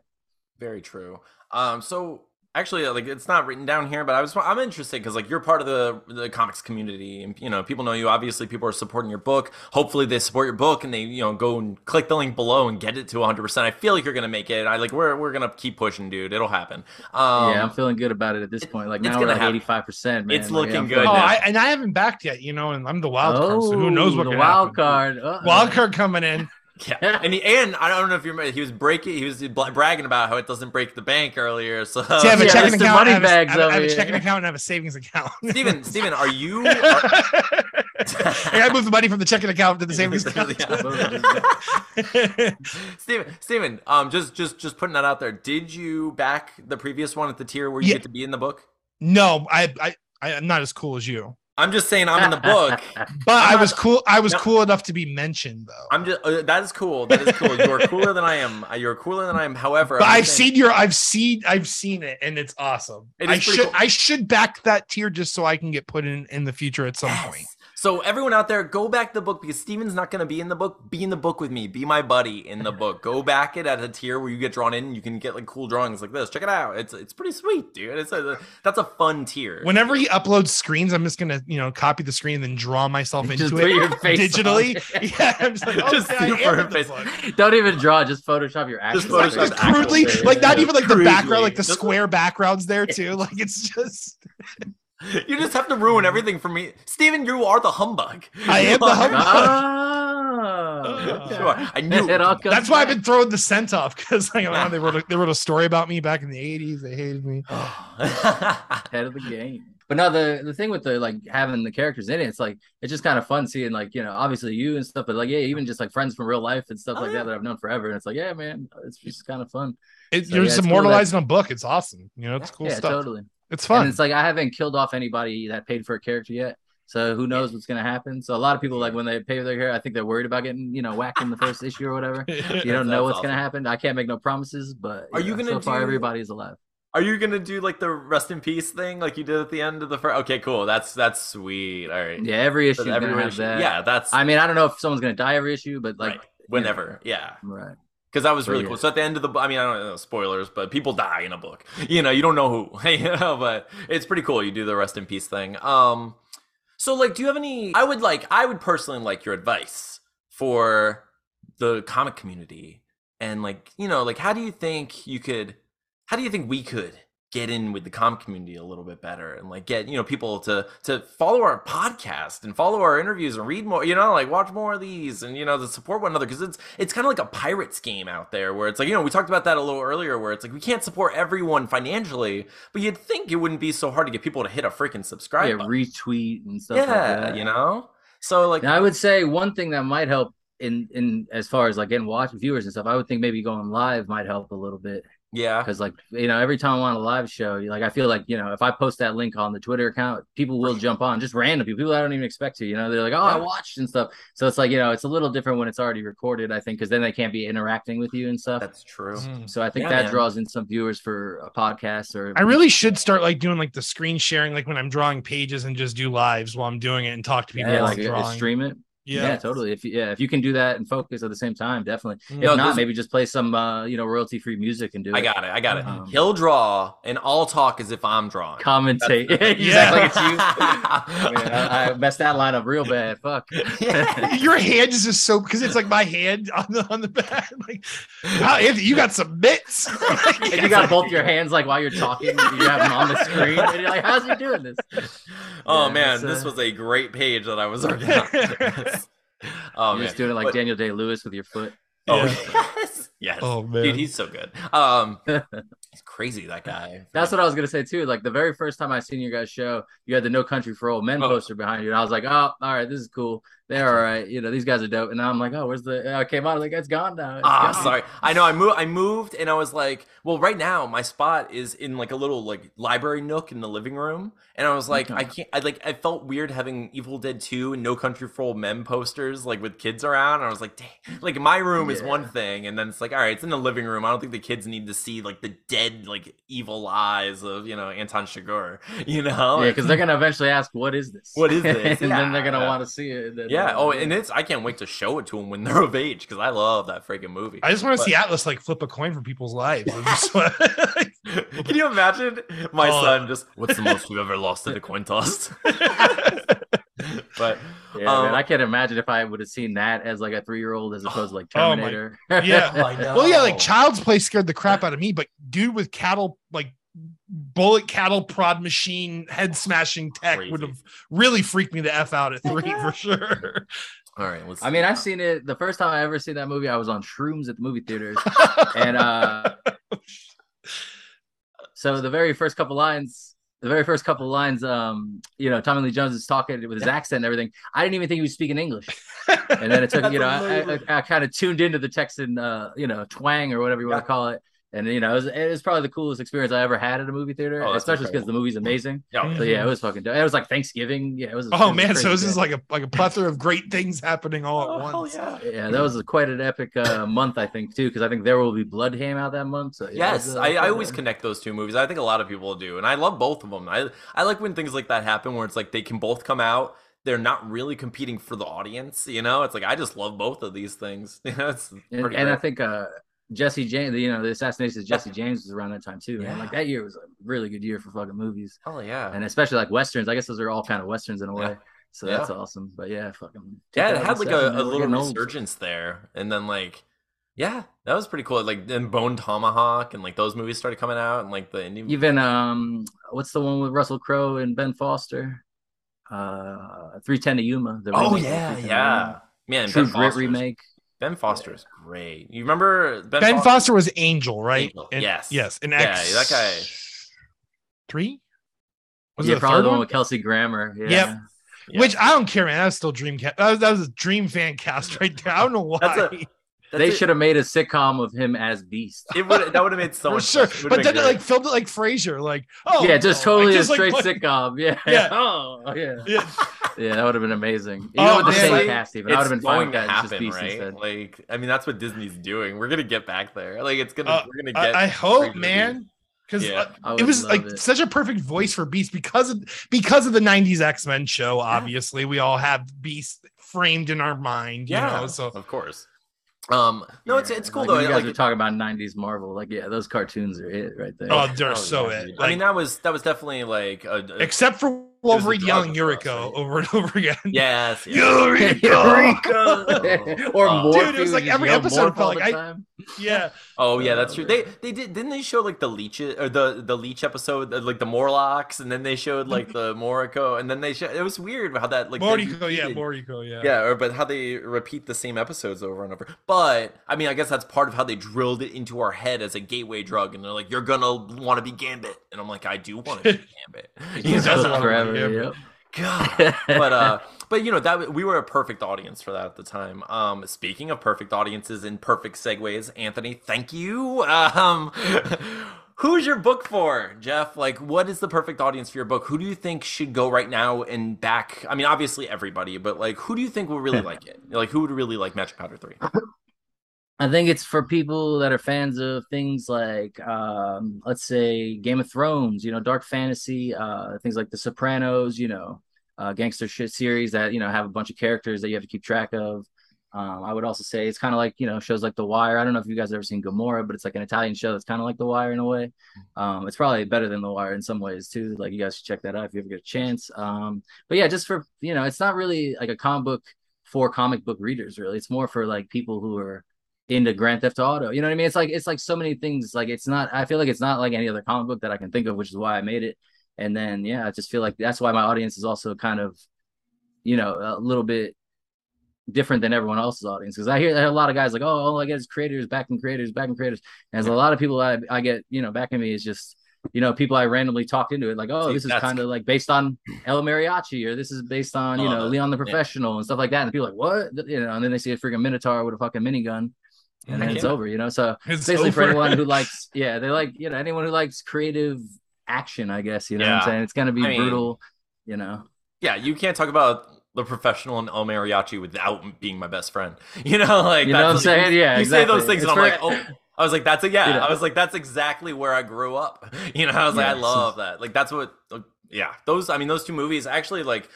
Very true. Um, so actually like it's not written down here but i was i'm interested because like you're part of the the comics community and you know people know you. Obviously people are supporting your book. Hopefully they support your book and they you know go and click the link below and get it to 100% i feel like you're gonna make it. I like we're, we're gonna keep pushing dude. It'll happen. Um, yeah i'm feeling good about it at this point. Like now we're like 85% man. it's like, looking good oh I, and i haven't backed yet you know and i'm the wild oh, card so who knows what the wild happen. card. Uh-oh. wild card coming in yeah, and he, and I don't know if you remember, he was breaking, he was bragging about how it doesn't break the bank earlier. So See, I have a yeah, checking account, money I have, bags a, I have a checking account, and I have a savings account. Steven, Steven, are you? Are... I moved the money from the checking account to the savings account. Steven, Steven, um, just just just putting that out there. Did you back the previous one at the tier where you yeah. get to be in the book? No, I I I'm not as cool as you. I'm just saying I'm in the book, but i was cool. I was no, cool enough to be mentioned, though. I'm just uh, that is cool. That is cool. You're cooler than I am. Uh, you're cooler than I am. However, but I've saying, seen your, I've seen, I've seen it, and it's awesome. It I should, cool. I should back that tier just so I can get put in in the future at some yes. point. So everyone out there, go back the book because Steven's not going to be in the book. Be in the book with me. Be my buddy in the book. Go back it at a tier where you get drawn in. You can get like cool drawings like this. Check it out. It's it's pretty sweet, dude. It's a, that's a fun tier. Whenever he uploads screens, I'm just gonna you know copy the screen and then draw myself into just into it digitally. yeah, I'm just like, oh, just yeah, face. Don't even draw. Just Photoshop your actual. Just Photoshop just crudely, like not even like crudely. the background, like the square backgrounds there too. Like it's just. You just have to ruin everything for me. Steven, you are the humbug. I am the humbug. Oh, sure. I knew it. All That's why I've been throwing the scent off because like, they wrote a, they wrote a story about me back in the 80s. They hated me. Head of the game. But no, the the thing with the like having the characters in it, it's like it's just kind of fun seeing like you know obviously you and stuff, but like yeah, even just like friends from real life and stuff oh, like yeah. that that I've known forever, and it's like yeah, man, it's just kind of fun. It, so, you're yeah, just immortalizing cool that, a book. It's awesome. You know, it's cool stuff. yeah, stuff. Totally. It's fun. And it's like I haven't killed off anybody that paid for a character yet. So who knows what's gonna happen? So a lot of people like when they pay for their hair, I think they're worried about getting you know whacked in the first issue or whatever. You don't know what's awesome. gonna happen. I can't make no promises, but are you, know, gonna? So far, everybody's alive. Are you gonna do like the rest in peace thing like you did at the end of the first? Okay, cool. That's that's sweet. All right. Yeah, every issue. So every issue. Yeah, that's. I mean, I don't know if someone's gonna die every issue, but like right. whenever. Yeah. Right because that was really cool. So at the end of the, I mean, I don't know spoilers, but people die in a book. You know, you don't know who, you know, but it's pretty cool. You do the rest in peace thing. Um, so like, do you have any? I would like, I would personally like your advice for the comic community, and like, you know, like, how do you think you could? How do you think we could get in with the comic community a little bit better and like get you know people to to follow our podcast and follow our interviews and read more you know like watch more of these and you know to support one another? Because it's it's kind of like a pirates game out there where it's like you know we talked about that a little earlier where it's like we can't support everyone financially but you'd think it wouldn't be so hard to get people to hit a freaking subscribe yeah, button. retweet and stuff yeah like you know? So like now, i would say one thing that might help in in as far as like getting watch viewers and stuff i would think maybe going live might help a little bit yeah. Because like you know, every time I'm on a live show, like I feel like you know, if I post that link on the Twitter account, people will jump on, just random people, people I don't even expect to. You know, they're like, oh, I watched and stuff. So it's like you know, it's a little different when it's already recorded. I think because then they can't be interacting with you and stuff. That's true. Mm. So I think yeah, that man. draws in some viewers for a podcast or. I really should start like doing like the screen sharing, like when I'm drawing pages and just do lives while I'm doing it and talk to people. Yeah, like drawing. stream it. Yeah. yeah, totally. If you, yeah, if you can do that and focus at the same time, definitely. Mm. If not, maybe just play some uh, you know royalty free music and do it. I it. got it. I got it. Um, He'll draw, and I'll talk as if I'm drawing. Commentate. yeah, like it's you. I, I, messed that line up real bad. Fuck. Your hand is just so because it's like my hand on the on the back. Like, wow, Anthony, you got some mitts. and you got both your hands like while you're talking. You have them on the screen, and you're like, "How's he doing this?" Oh yeah, man, this uh... was a great page that I was working on. oh, You're just doing it like but, Daniel Day Lewis with your foot. Oh yes, yes. Oh man, dude, he's so good. Um, he's crazy that guy. That's what I was gonna say too. Like the very first time I seen your guys' show, you had the No Country for Old Men oh. poster behind you, and I was like, oh, all right, this is cool they're all right. You know, these guys are dope. And now I'm like, oh, where's the? I came out like it's gone now. ah, sorry. I know. I moved. I moved, and I was like, well, right now my spot is in like a little like library nook in the living room, and I was like, okay. I can't. I like. I felt weird having Evil Dead Two and No Country for Old Men posters like with kids around. And I was like, dang. Like my room yeah. is one thing, and then it's like, all right, it's in the living room. I don't think the kids need to see like the dead like evil eyes of you know Anton Chigurh. You know? Yeah, because they're gonna eventually ask, what is this? What is this? and yeah. then they're gonna want to see it. yeah yeah. Oh, and it's I can't wait to show it to them when they're of age because I love that freaking movie. I just want to see Atlas like flip a coin for people's lives. I Can you imagine my Oh. son just what's the most we've ever lost at a coin toss? but Yeah, Um, man, I can't imagine if I would have seen that as like a three year old as opposed to like Oh my- Terminator. yeah. I know. well, yeah, like Child's Play scared the crap out of me, but dude with cattle like bullet cattle prod machine head smashing tech would have really freaked me the f out at three for sure. all right, let's I mean, I've seen it. The first time I ever seen that movie, I was on shrooms at the movie theaters, and uh, so the very first couple lines, the very first couple lines, um, you know, Tommy Lee Jones is talking with his accent and everything. I didn't even think he was speaking English, and then it took, you know, I, I. I kind of tuned into the Texan, uh, you know, twang or whatever you want to call it. And you know, it was, it was probably the coolest experience I ever had at a movie theater, Oh, especially because the movie's amazing. Yeah, So yeah, it was fucking. dope. It was like Thanksgiving. Yeah, it was. it oh was man, so crazy this is like a like a plethora of great things happening all Oh, at hell once. yeah. Yeah, that was quite an epic uh, month, I think, too, because I think There Will Be Blood came out that month. So yeah, Yes, was, uh, I, I always connect those two movies. I think a lot of people do, and I love both of them. I I like when things like that happen, where it's like they can both come out. They're not really competing for the audience, you know. It's like I just love both of these things. You know, it's And, and I think uh, Jesse James, you know, the assassination of Jesse James was around that time too. Man. Yeah. Like that year was a really good year for fucking movies, oh yeah, and especially like westerns. I guess those are all kind of westerns in a way. Yeah. So Yeah. that's awesome. But yeah, fucking yeah, it had like a, a little getting old. resurgence there, and then like, yeah, that was pretty cool. Like then Bone Tomahawk and like those movies started coming out, and like the indie. Even um, what's the one with Russell Crowe and Ben Foster? Uh, Three Ten to Yuma. the oh remake yeah, yeah, man. True Grit remake. Ben Foster is great. You remember Ben, Ben Foster? Foster was Angel, right? Angel, And- yes. yes, and Yeah, that guy- Three. Was yeah, it probably the one one? with Kelsey Grammer. Yeah. Yep. Yeah. Which I don't care, man. That was still Dream Cast. That was, that was a Dream fan cast right there. I don't know why. That's a- That's they should have made a sitcom of him as Beast. It would that would have made so much sure. sense. But then they like filmed it like Frasier. Like, oh yeah, just no. Like, totally just, a like, straight what- sitcom. Yeah. Yeah. Oh, yeah. Yeah. Yeah, that would have been amazing. Even Oh, with the man. same Like, cast, even I would have been fine going with to that. Just happen, Beast right? instead. Like, I mean, that's what Disney's doing. We're gonna get back there. Like, it's gonna Uh, we're gonna get. I, I hope, Frasier man. Because Yeah. I it was like it. such a perfect voice for Beast because of because of the '90s X-Men show. Obviously, we all have Beast framed in our mind. You yeah, know, so of course. Um, no, it's Yeah, it's cool like, though. You guys like, are talking about '90s Marvel, like yeah, those cartoons are it right there. oh, they're oh, so yeah, it. dude. I mean, that was that was definitely like a, a- except for a Wolverine drug yelling for Yuriko right? over and over again. yes, yes. Eureka! or Oh. Morph, Dude, it was like just every yell episode Morph felt like I- time. yeah. Oh yeah, that's Uh, true. They they did didn't they show like the leeches or the the leech episode like the Morlocks and then they showed like the Moriko and then they showed it was weird how that like they Moriko, yeah, repeated- Moriko, yeah. yeah or but how they repeat the same episodes over and over. But I mean I guess that's part of how they drilled it into our head as a gateway drug and they're like you're gonna want to be Gambit and I'm like I do want to be Gambit. He You does know? Wanna be Forever, Gambit. yep. God. but uh but you know that we were a perfect audience for that at the time. Um speaking of perfect audiences and perfect segues anthony thank you. Um who's your book for jeff? Like what is the perfect audience for your book? Who do you think should go right now and back? I mean obviously everybody but like who do you think will really like it? Like who would really like magic powder 3 I think it's for people that are fans of things like, um, let's say, Game of Thrones, you know, dark fantasy, uh, things like The Sopranos, you know, uh, gangster shit series that you know have a bunch of characters that you have to keep track of. Um, I would also say it's kind of like you know shows like The Wire. I don't know if you guys have ever seen Gomorrah, but it's like an Italian show that's kind of like The Wire in a way. Um, it's probably better than The Wire in some ways too. Like you guys should check that out if you ever get a chance. Um, but yeah, just for you know, it's not really like a comic book for comic book readers. Really, it's more for like people who are into Grand Theft Auto. You know what I mean? It's like it's like so many things. Like it's not. I feel like it's not like any other comic book that I can think of, which is why I made it. And then yeah, I just feel like that's why my audience is also kind of, you know, a little bit different than everyone else's audience. Because I hear, a lot of guys like, oh, all I get is creators backing creators, backing creators. And there's a lot of people I I get, you know, backing me is just. You know, people I randomly talked into it, like, oh, See, this is kind of like based on El Mariachi, or this is based on, you Oh, know, Leon the yeah. Professional and stuff like that. And people are like, what? You know, and then they see a freaking Minotaur with a fucking minigun, and then it's over, you know. So It's basically for over. anyone who likes, yeah, they like, you know, anyone who likes creative action, I guess, you know what Yeah. I'm saying? It's gonna be I mean- brutal, you know. yeah you can't talk about the professional and El Mariachi without being my best friend. You know, like You know what I'm saying? Yeah, You say those things, It's and I'm for- like, oh, I was like, that's a yeah. You know. I was like, that's exactly where I grew up. You know, I was like, I Yeah, love that. Like, that's what. Uh, yeah, those. I mean, those two movies actually like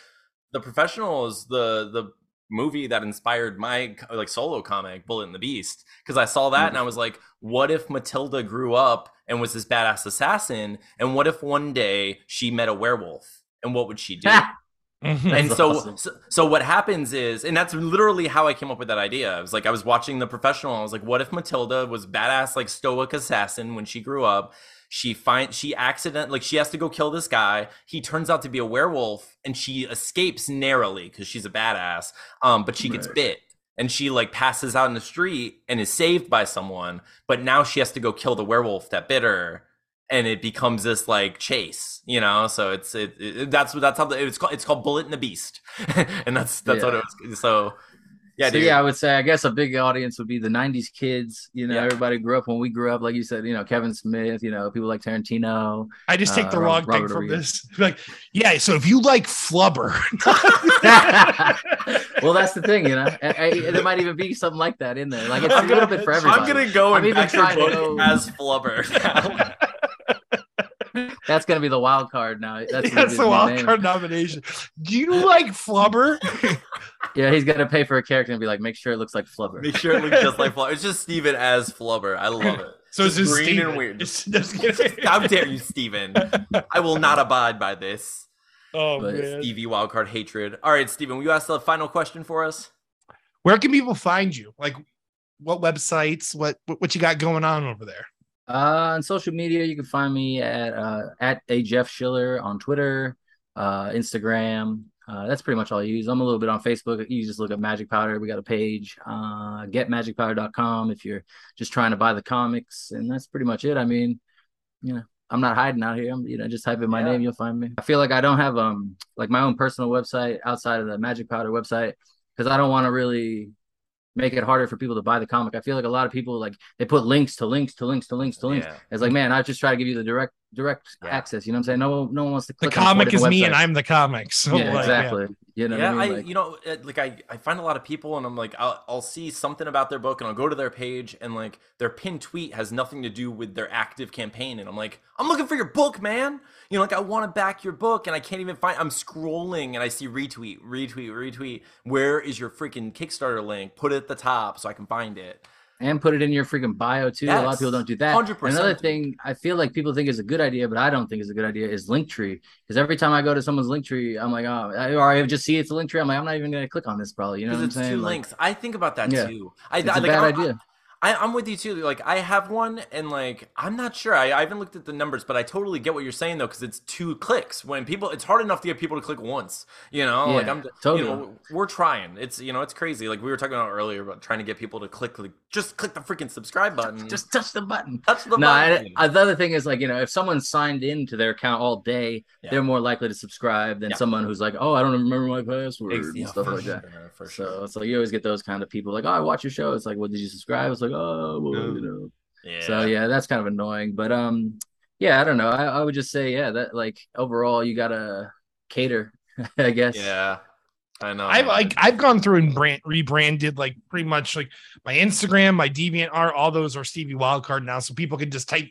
the professional is the the movie that inspired my like solo comic Bullet and the Beast because I saw that and I mm-hmm. was like, what if Matilda grew up and was this badass assassin, and what if one day she met a werewolf, and what would she do? Mm-hmm. and so, awesome. so, so what happens is, and that's literally how I came up with that idea. I was like, I was watching The Professional. I was like, what if Matilda was badass, like stoic assassin when she grew up? She finds she accident like she has to go kill this guy. He turns out to be a werewolf, and she escapes narrowly because she's a badass. Um, but she gets right. bit, and she like passes out in the street and is saved by someone. But now she has to go kill the werewolf that bit her and it becomes this like chase, you know. So it's it, it that's that's how the, it's called. It's called Bullet and the Beast, and that's that's yeah. what it was. So yeah, so yeah, I would say I guess a big audience would be the '90s kids. You know, yeah. everybody grew up when we grew up, like you said. You know, Kevin Smith. You know, people like Tarantino. I just take uh, the wrong Robert thing from this. Like, yeah, so if you like flubber, well, that's the thing. You know, I, I, there might even be something like that in there. Like it's I'm a little bit for everybody. I'm gonna go I'm and even trying to go as flubber. That's gonna be the wild card now. That's, That's the wild name. card nomination. Do you like Flubber? yeah, he's gonna pay for a character and be like, make sure it looks like Flubber. Make sure it looks just like Flubber. It's just Steven as Flubber. I love it. So it's just green Steven. and weird. Just, just How dare you, Steven? I will not abide by this. Oh but man. Stevie wildcard hatred. All right, Steven, will you ask the final question for us? Where can people find you? Like what websites? What what you got going on over there? Uh, on social media, you can find me at uh, at a Jeff Schiller on Twitter, uh, Instagram. Uh, that's pretty much all I use. I'm a little bit on Facebook. You just look up Magic Powder. We got a page, uh, getmagicpowder.com if you're just trying to buy the comics. And that's pretty much it. I mean, you know, I'm not hiding out here. I'm, you know, just type in my yeah. name, you'll find me. I feel like I don't have um like my own personal website outside of the Magic Powder website because I don't want to really make it harder for people to buy the comic. I feel like a lot of people like they put links to links to links to links to links. Yeah. It's like, man, I just try to give you the direct direct yeah. access. You know what I'm saying? No, no one wants to. Click the comic is me, and I'm the comics. So yeah, like, exactly. Yeah. You know, yeah, I, mean? like, you know, like I, I find a lot of people, and I'm like, I'll, I'll see something about their book, and I'll go to their page, and like their pinned tweet has nothing to do with their active campaign, and I'm like, I'm looking for your book, man. You know, like I want to back your book, and I can't even find. I'm scrolling, and I see retweet, retweet, retweet. Where is your freaking Kickstarter link? Put it at the top so I can find it and put it in your freaking bio too. Yes, a lot of people don't do that. 100%. Another thing I feel like people think is a good idea, but I don't think is a good idea is Linktree. Because every time I go to someone's Linktree, I'm like, oh, or I just see it's a Linktree. I'm like, I'm not even gonna click on this probably. You know what I'm saying? Two like, links. I think about that yeah. too. I, it's I, a like, bad I, idea. I, am with you too. Like I have one, and like I'm not sure. I, I haven't looked at the numbers, but I totally get what you're saying though, because it's two clicks. When people, it's hard enough to get people to click once. You know, yeah, like I'm, totally. you know, we're trying. It's you know, it's crazy. Like we were talking about earlier about trying to get people to click, like just click the freaking subscribe button. Just touch the button. Touch the no, button. I, the other thing is like you know, if someone's signed into their account all day, yeah. they're more likely to subscribe than yeah. someone who's like, oh, I don't remember my password and stuff like sure, that. For sure. So it's like you always get those kind of people like, oh, I watch your show. It's like, well, did you subscribe? It's like, oh, well, you know. Yeah. So yeah, that's kind of annoying. But um, yeah, I don't know. I, I would just say yeah, that like overall you gotta cater, I guess. Yeah. I know. I've like I've gone through and brand rebranded like pretty much like my Instagram, my Deviant art, all those are Stevie Wildcard now, so people can just type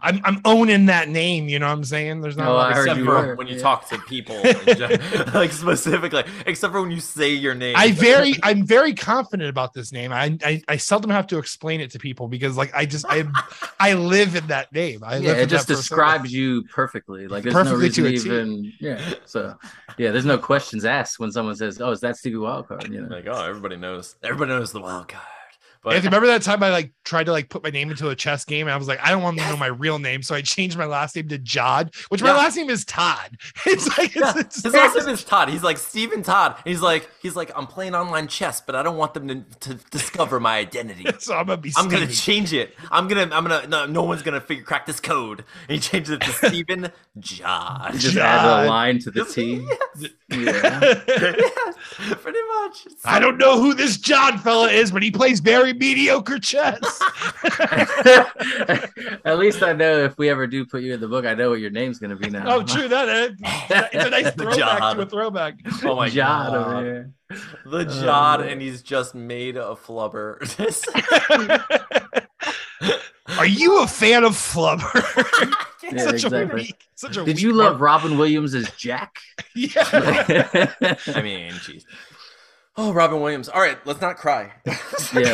I'm I'm owning that name. You know what I'm saying? There's not oh, like, except for when you yeah. talk to people, like specifically, except for when you say your name. I very I'm very confident about this name. I, I I, seldom have to explain it to people because like I just I I live in that name. I yeah, it just describes you perfectly. Like there's perfectly no reason even yeah. So yeah, there's no questions asked when someone says, "Oh, is that Stevie Wildcard?" You know, like oh, everybody knows. Everybody knows the Wildcard. But Anthony, remember that time I like tried to like put my name into a chess game and I was like, I don't want them to know my real name. So I changed my last name to Jod, which my last name is Todd. It's like yeah. it's, it's, his last name is Todd. He's like Stephen Todd. He's like, he's like, I'm playing online chess, but I don't want them to, to discover my identity. so I'm gonna be I'm gonna change it. I'm gonna I'm gonna no, no one's gonna figure crack this code. And he changes it to Stephen Jod. Just Jod. adds a line to the T. Yes. Yeah. yeah. Pretty much. I don't know who this John fella is, but he plays very mediocre chess. At least I know if we ever do put you in the book, I know what your name's going to be now. Oh, true. That eh? it's a nice throwback to a throwback. Oh my Jod god, over here. the Jod, uh, and he's just made a flubber. Are you a fan of Flubber? yeah, such exactly. a weak, such a Did you love Robin Williams as Jack? yeah. I mean, jeez. Oh, Robin Williams. All right, let's not cry. yeah,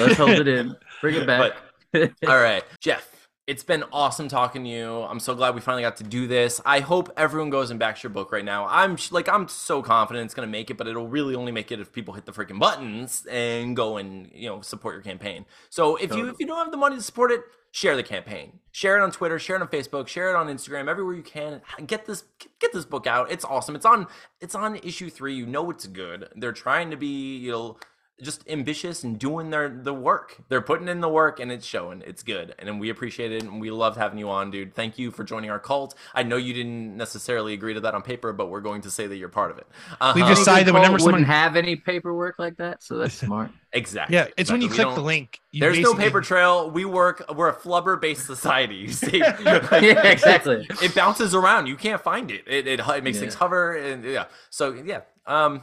let's hold it in. Bring it back. But, all right, Jeff. It's been awesome talking to you. I'm so glad we finally got to do this. I hope everyone goes and backs your book right now. I'm like I'm so confident it's gonna make it, but it'll really only make it if people hit the freaking buttons and go and you know support your campaign. So if you if you don't have the money to support it, share the campaign. Share it on Twitter, share it on Facebook, share it on Instagram, everywhere you can. Get this get this book out. It's awesome. It's on it's on issue 3. You know it's good. They're trying to be, you know, just ambitious and doing their the work. They're putting in the work and it's showing. It's good. And we appreciate it and we loved having you on, dude. Thank you for joining our cult. I know you didn't necessarily agree to that on paper, but we're going to say that you're part of it. Uh-huh. We decided that whenever someone wouldn't have any paperwork like that, so that's smart. exactly. Yeah, it's exactly. when you click the link. You there's no paper trail. We work. We're a flubber based society. You see? yeah, exactly. It bounces around. You can't find it. It it, it makes yeah. things hover and yeah. So yeah. Um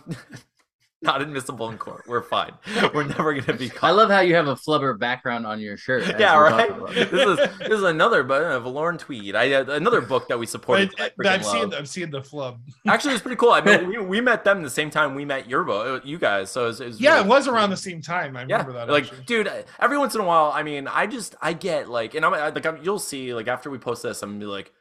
not admissible in court. We're fine. We're never gonna be. Caught. I love how you have a flubber background on your shirt. Yeah, right. this is this is another, but uh, Valorn Tweed. I uh, another book that we supported. I, am seeing I'm seeing the flub. Actually, it's pretty cool. I mean, we, we met them the same time we met your book, uh, you guys. So it was, it was yeah, really it was around the same time. I remember yeah. that. Like, actually. dude, every once in a while, I mean, I just I get like, and I'm like, I'm, you'll see, like after we post this, I'm gonna be like,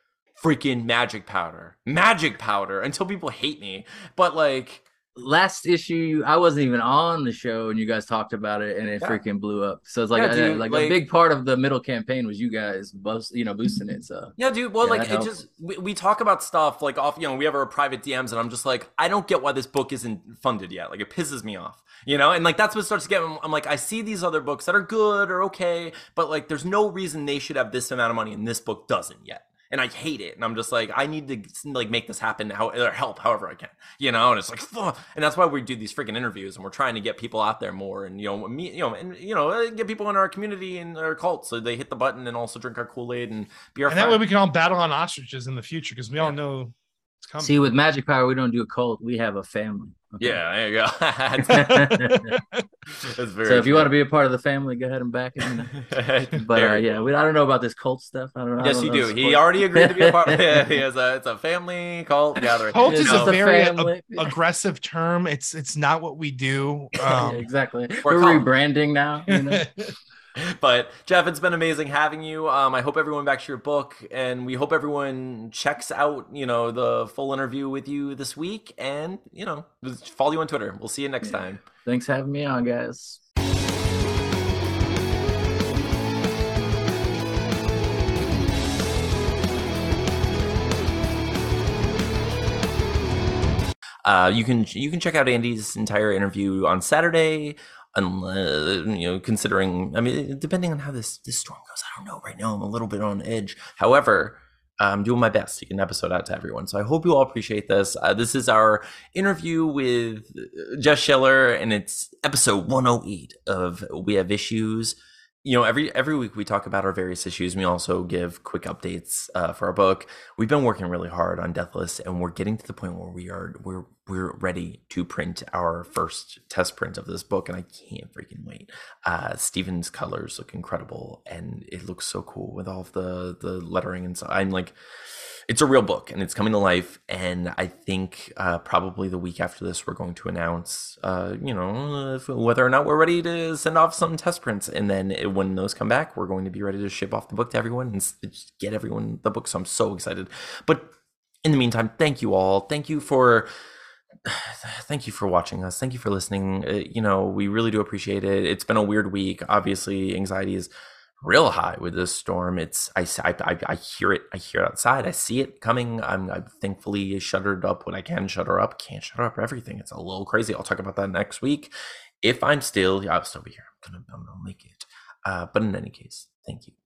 freaking magic powder, magic powder, until people hate me. But like last issue I wasn't even on the show and you guys talked about it and it yeah. freaking blew up. So it's like yeah, dude, like, like, a big part of the middle campaign was you guys boost, you know boosting it. So yeah, dude. Well, yeah, like it just we, we, talk about stuff like off. You know, we have our private DMs and I'm just like I don't get why this book isn't funded yet. Like it pisses me off. You know, and like that's what starts to get. I'm like I see these other books that are good or okay, but like there's no reason they should have this amount of money and this book doesn't yet and I hate it. And I'm just like, I need to like make this happen how or help however I can, you know. And it's like, Ugh. and that's why we do these freaking interviews, and we're trying to get people out there more, and you know, me, you know, and you know, uh, get people in our community and our cult so they hit the button and also drink our Kool Aid and be our. And that way we can all battle on ostriches in the future because we yeah. all know it's coming. See, with magic powder, we don't do a cult; we have a family. Okay. Yeah, there you go. That's very so if you want to be a part of the family, go ahead and back it. but uh, yeah, we, I don't know about this cult stuff. I don't know. Yes, don't you know do. He already agreed to be a part. yeah, he has a, it's a family cult gathering. Cult is a very a, aggressive term. It's it's not what we do. Um, yeah, exactly. We're, We're rebranding now. You know? But Jeff, it's been amazing having you. Um, I hope everyone backs your book, and we hope everyone checks out, you know, the full interview with you this week, and you know, follow you on Twitter. We'll see you next time. Thanks for having me on, guys. Uh, you can you can check out Andy's entire interview on Saturday unless you know considering i mean depending on how this this storm goes i don't know. Right now i'm a little bit on edge. However i'm doing my best to get an episode out to everyone. So i hope you all appreciate this. Uh, this is our interview with jeff schiller and it's episode 108 of we have issues. You know every every week we talk about our various issues. We also give quick updates uh, for our book. We've been working really hard on deathless and we're getting to the point where we are we're we're ready to print our first test print of this book and i can't freaking wait uh steven's colors look incredible and it looks so cool with all of the the lettering and so i'm like it's a real book and it's coming to life. And I think uh, probably the week after this, we're going to announce, uh, you know, if, whether or not we're ready to send off some test prints. And then it, when those come back, we're going to be ready to ship off the book to everyone and get everyone the book. So I'm so excited. But in the meantime, thank you all. Thank you for thank you for watching us. Thank you for listening. Uh, you know, we really do appreciate it. It's been a weird week. Obviously, anxiety is real high with this storm. It's I, I, I hear it. I hear it outside. I see it coming. I'm, I'm thankfully shuttered up when I can shutter up. Can't shutter up everything. It's a little crazy. I'll talk about that next week. If I'm still, I'll still be here. I'm gonna, I'm gonna make it. Uh, but in any case, thank you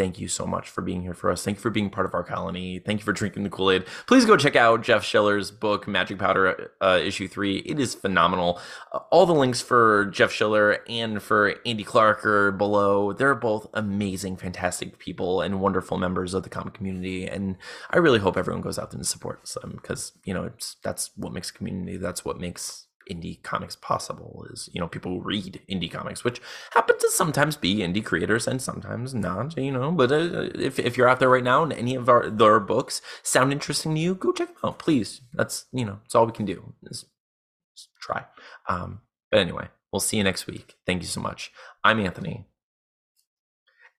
thank you so much for being here for us. Thank you for being part of our colony. Thank you for drinking the Kool Aid. Please go check out Jeff Schiller's book, Magic Powder uh, Issue 3. It is phenomenal. Uh, all the links for Jeff Schiller and for Andy Clark are below. They're both amazing, fantastic people and wonderful members of the comic community. And I really hope everyone goes out there and supports them because, you know, that's what makes community. That's what makes indie comics possible is you know people read indie comics which happen to sometimes be indie creators and sometimes not you know but uh, if, if you're out there right now and any of our their books sound interesting to you go check them out please that's you know it's all we can do is, is try um But anyway, we'll see you next week. Thank you so much. I'm Anthony.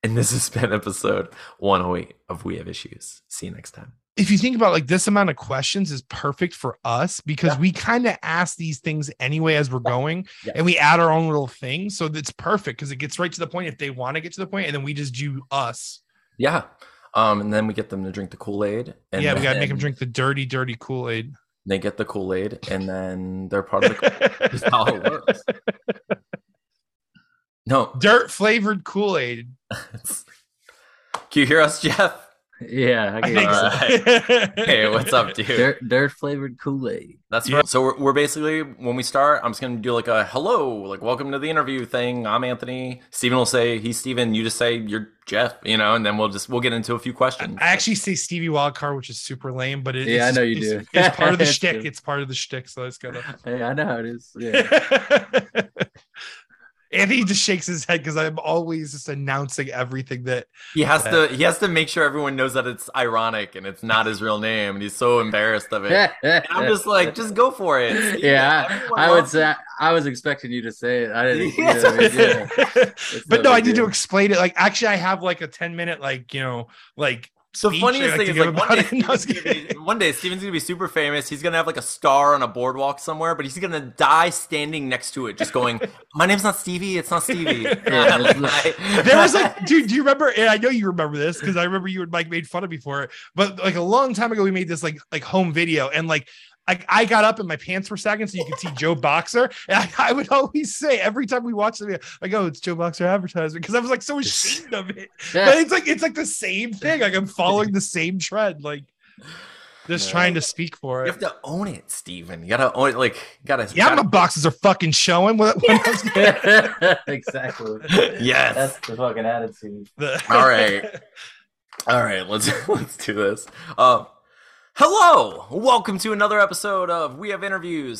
And this has been episode 108 of We Have Issues. See you next time. If you think about like this amount of questions is perfect for us because Yeah. we kind of ask these things anyway as we're going Yeah. and we add our own little things. So it's perfect because it gets right to the point if they want to get to the point and then we just do us. Yeah. Um, and then we get them to drink the Kool-Aid. And yeah, we got to make them drink the dirty, dirty Kool Aid. They get the Kool-Aid and then they're part of the That's how it works. No. Dirt flavored Kool Aid. it's- Can you hear us, Jeff? Yeah, I I think so. it. Hey, what's up, dude? dirt, dirt flavored Kool Aid. That's Yeah. right. So we're, we're basically when we start, I'm just gonna do like a hello, like welcome to the interview thing. I'm Anthony. Steven will say he's Steven. You just say you're Jeff, you know, and then we'll just we'll get into a few questions. I actually say Stevie Wildcard, which is super lame, but it, Yeah, I it's, know you it's, do. It's part of the It's shtick. true. It's part of the shtick. So it's gotta. Hey, I know how it is. Yeah. Anthony just shakes his head because I'm always just announcing everything that he has to he has to make sure everyone knows that it's ironic and it's not his real name, and he's so embarrassed of it. And I'm just like, just go for it. Steven. yeah, Everyone I would loves say I was expecting you to say it. I didn't. You know, Yes. what I mean? yeah. But no, no I need to explain it. Like, actually, I have like a 10 minute, like, you know, like, The funniest thing is like one day, it. No, Steven's gonna be, one day Steven's gonna be super famous. He's gonna have like a star on a boardwalk somewhere, but he's gonna die standing next to it, just going, "My name's not Stevie. It's not Stevie." Yeah, Like, it's I- there was like, dude, do you remember? And I know you remember this because I remember you and Mike made fun of me for it. But like a long time ago, we made this like like home video, and like I, I got up and my pants were sagging so you could see Joe Boxer. And I, I would always say every time we watch the video, I go, it's Joe Boxer advertisement because I was like so ashamed of it. But it's like it's like the same thing. Like I'm following the same trend, like just Yeah. trying to speak for it. you have to own it, Steven. You gotta own it. Like, gotta. Yeah, gotta- my boxes are fucking showing. What, what else- exactly. Yes. That's the fucking attitude. the- All right. All right, let's let's do this. Uh, hello, welcome to another episode of We Have Interviews.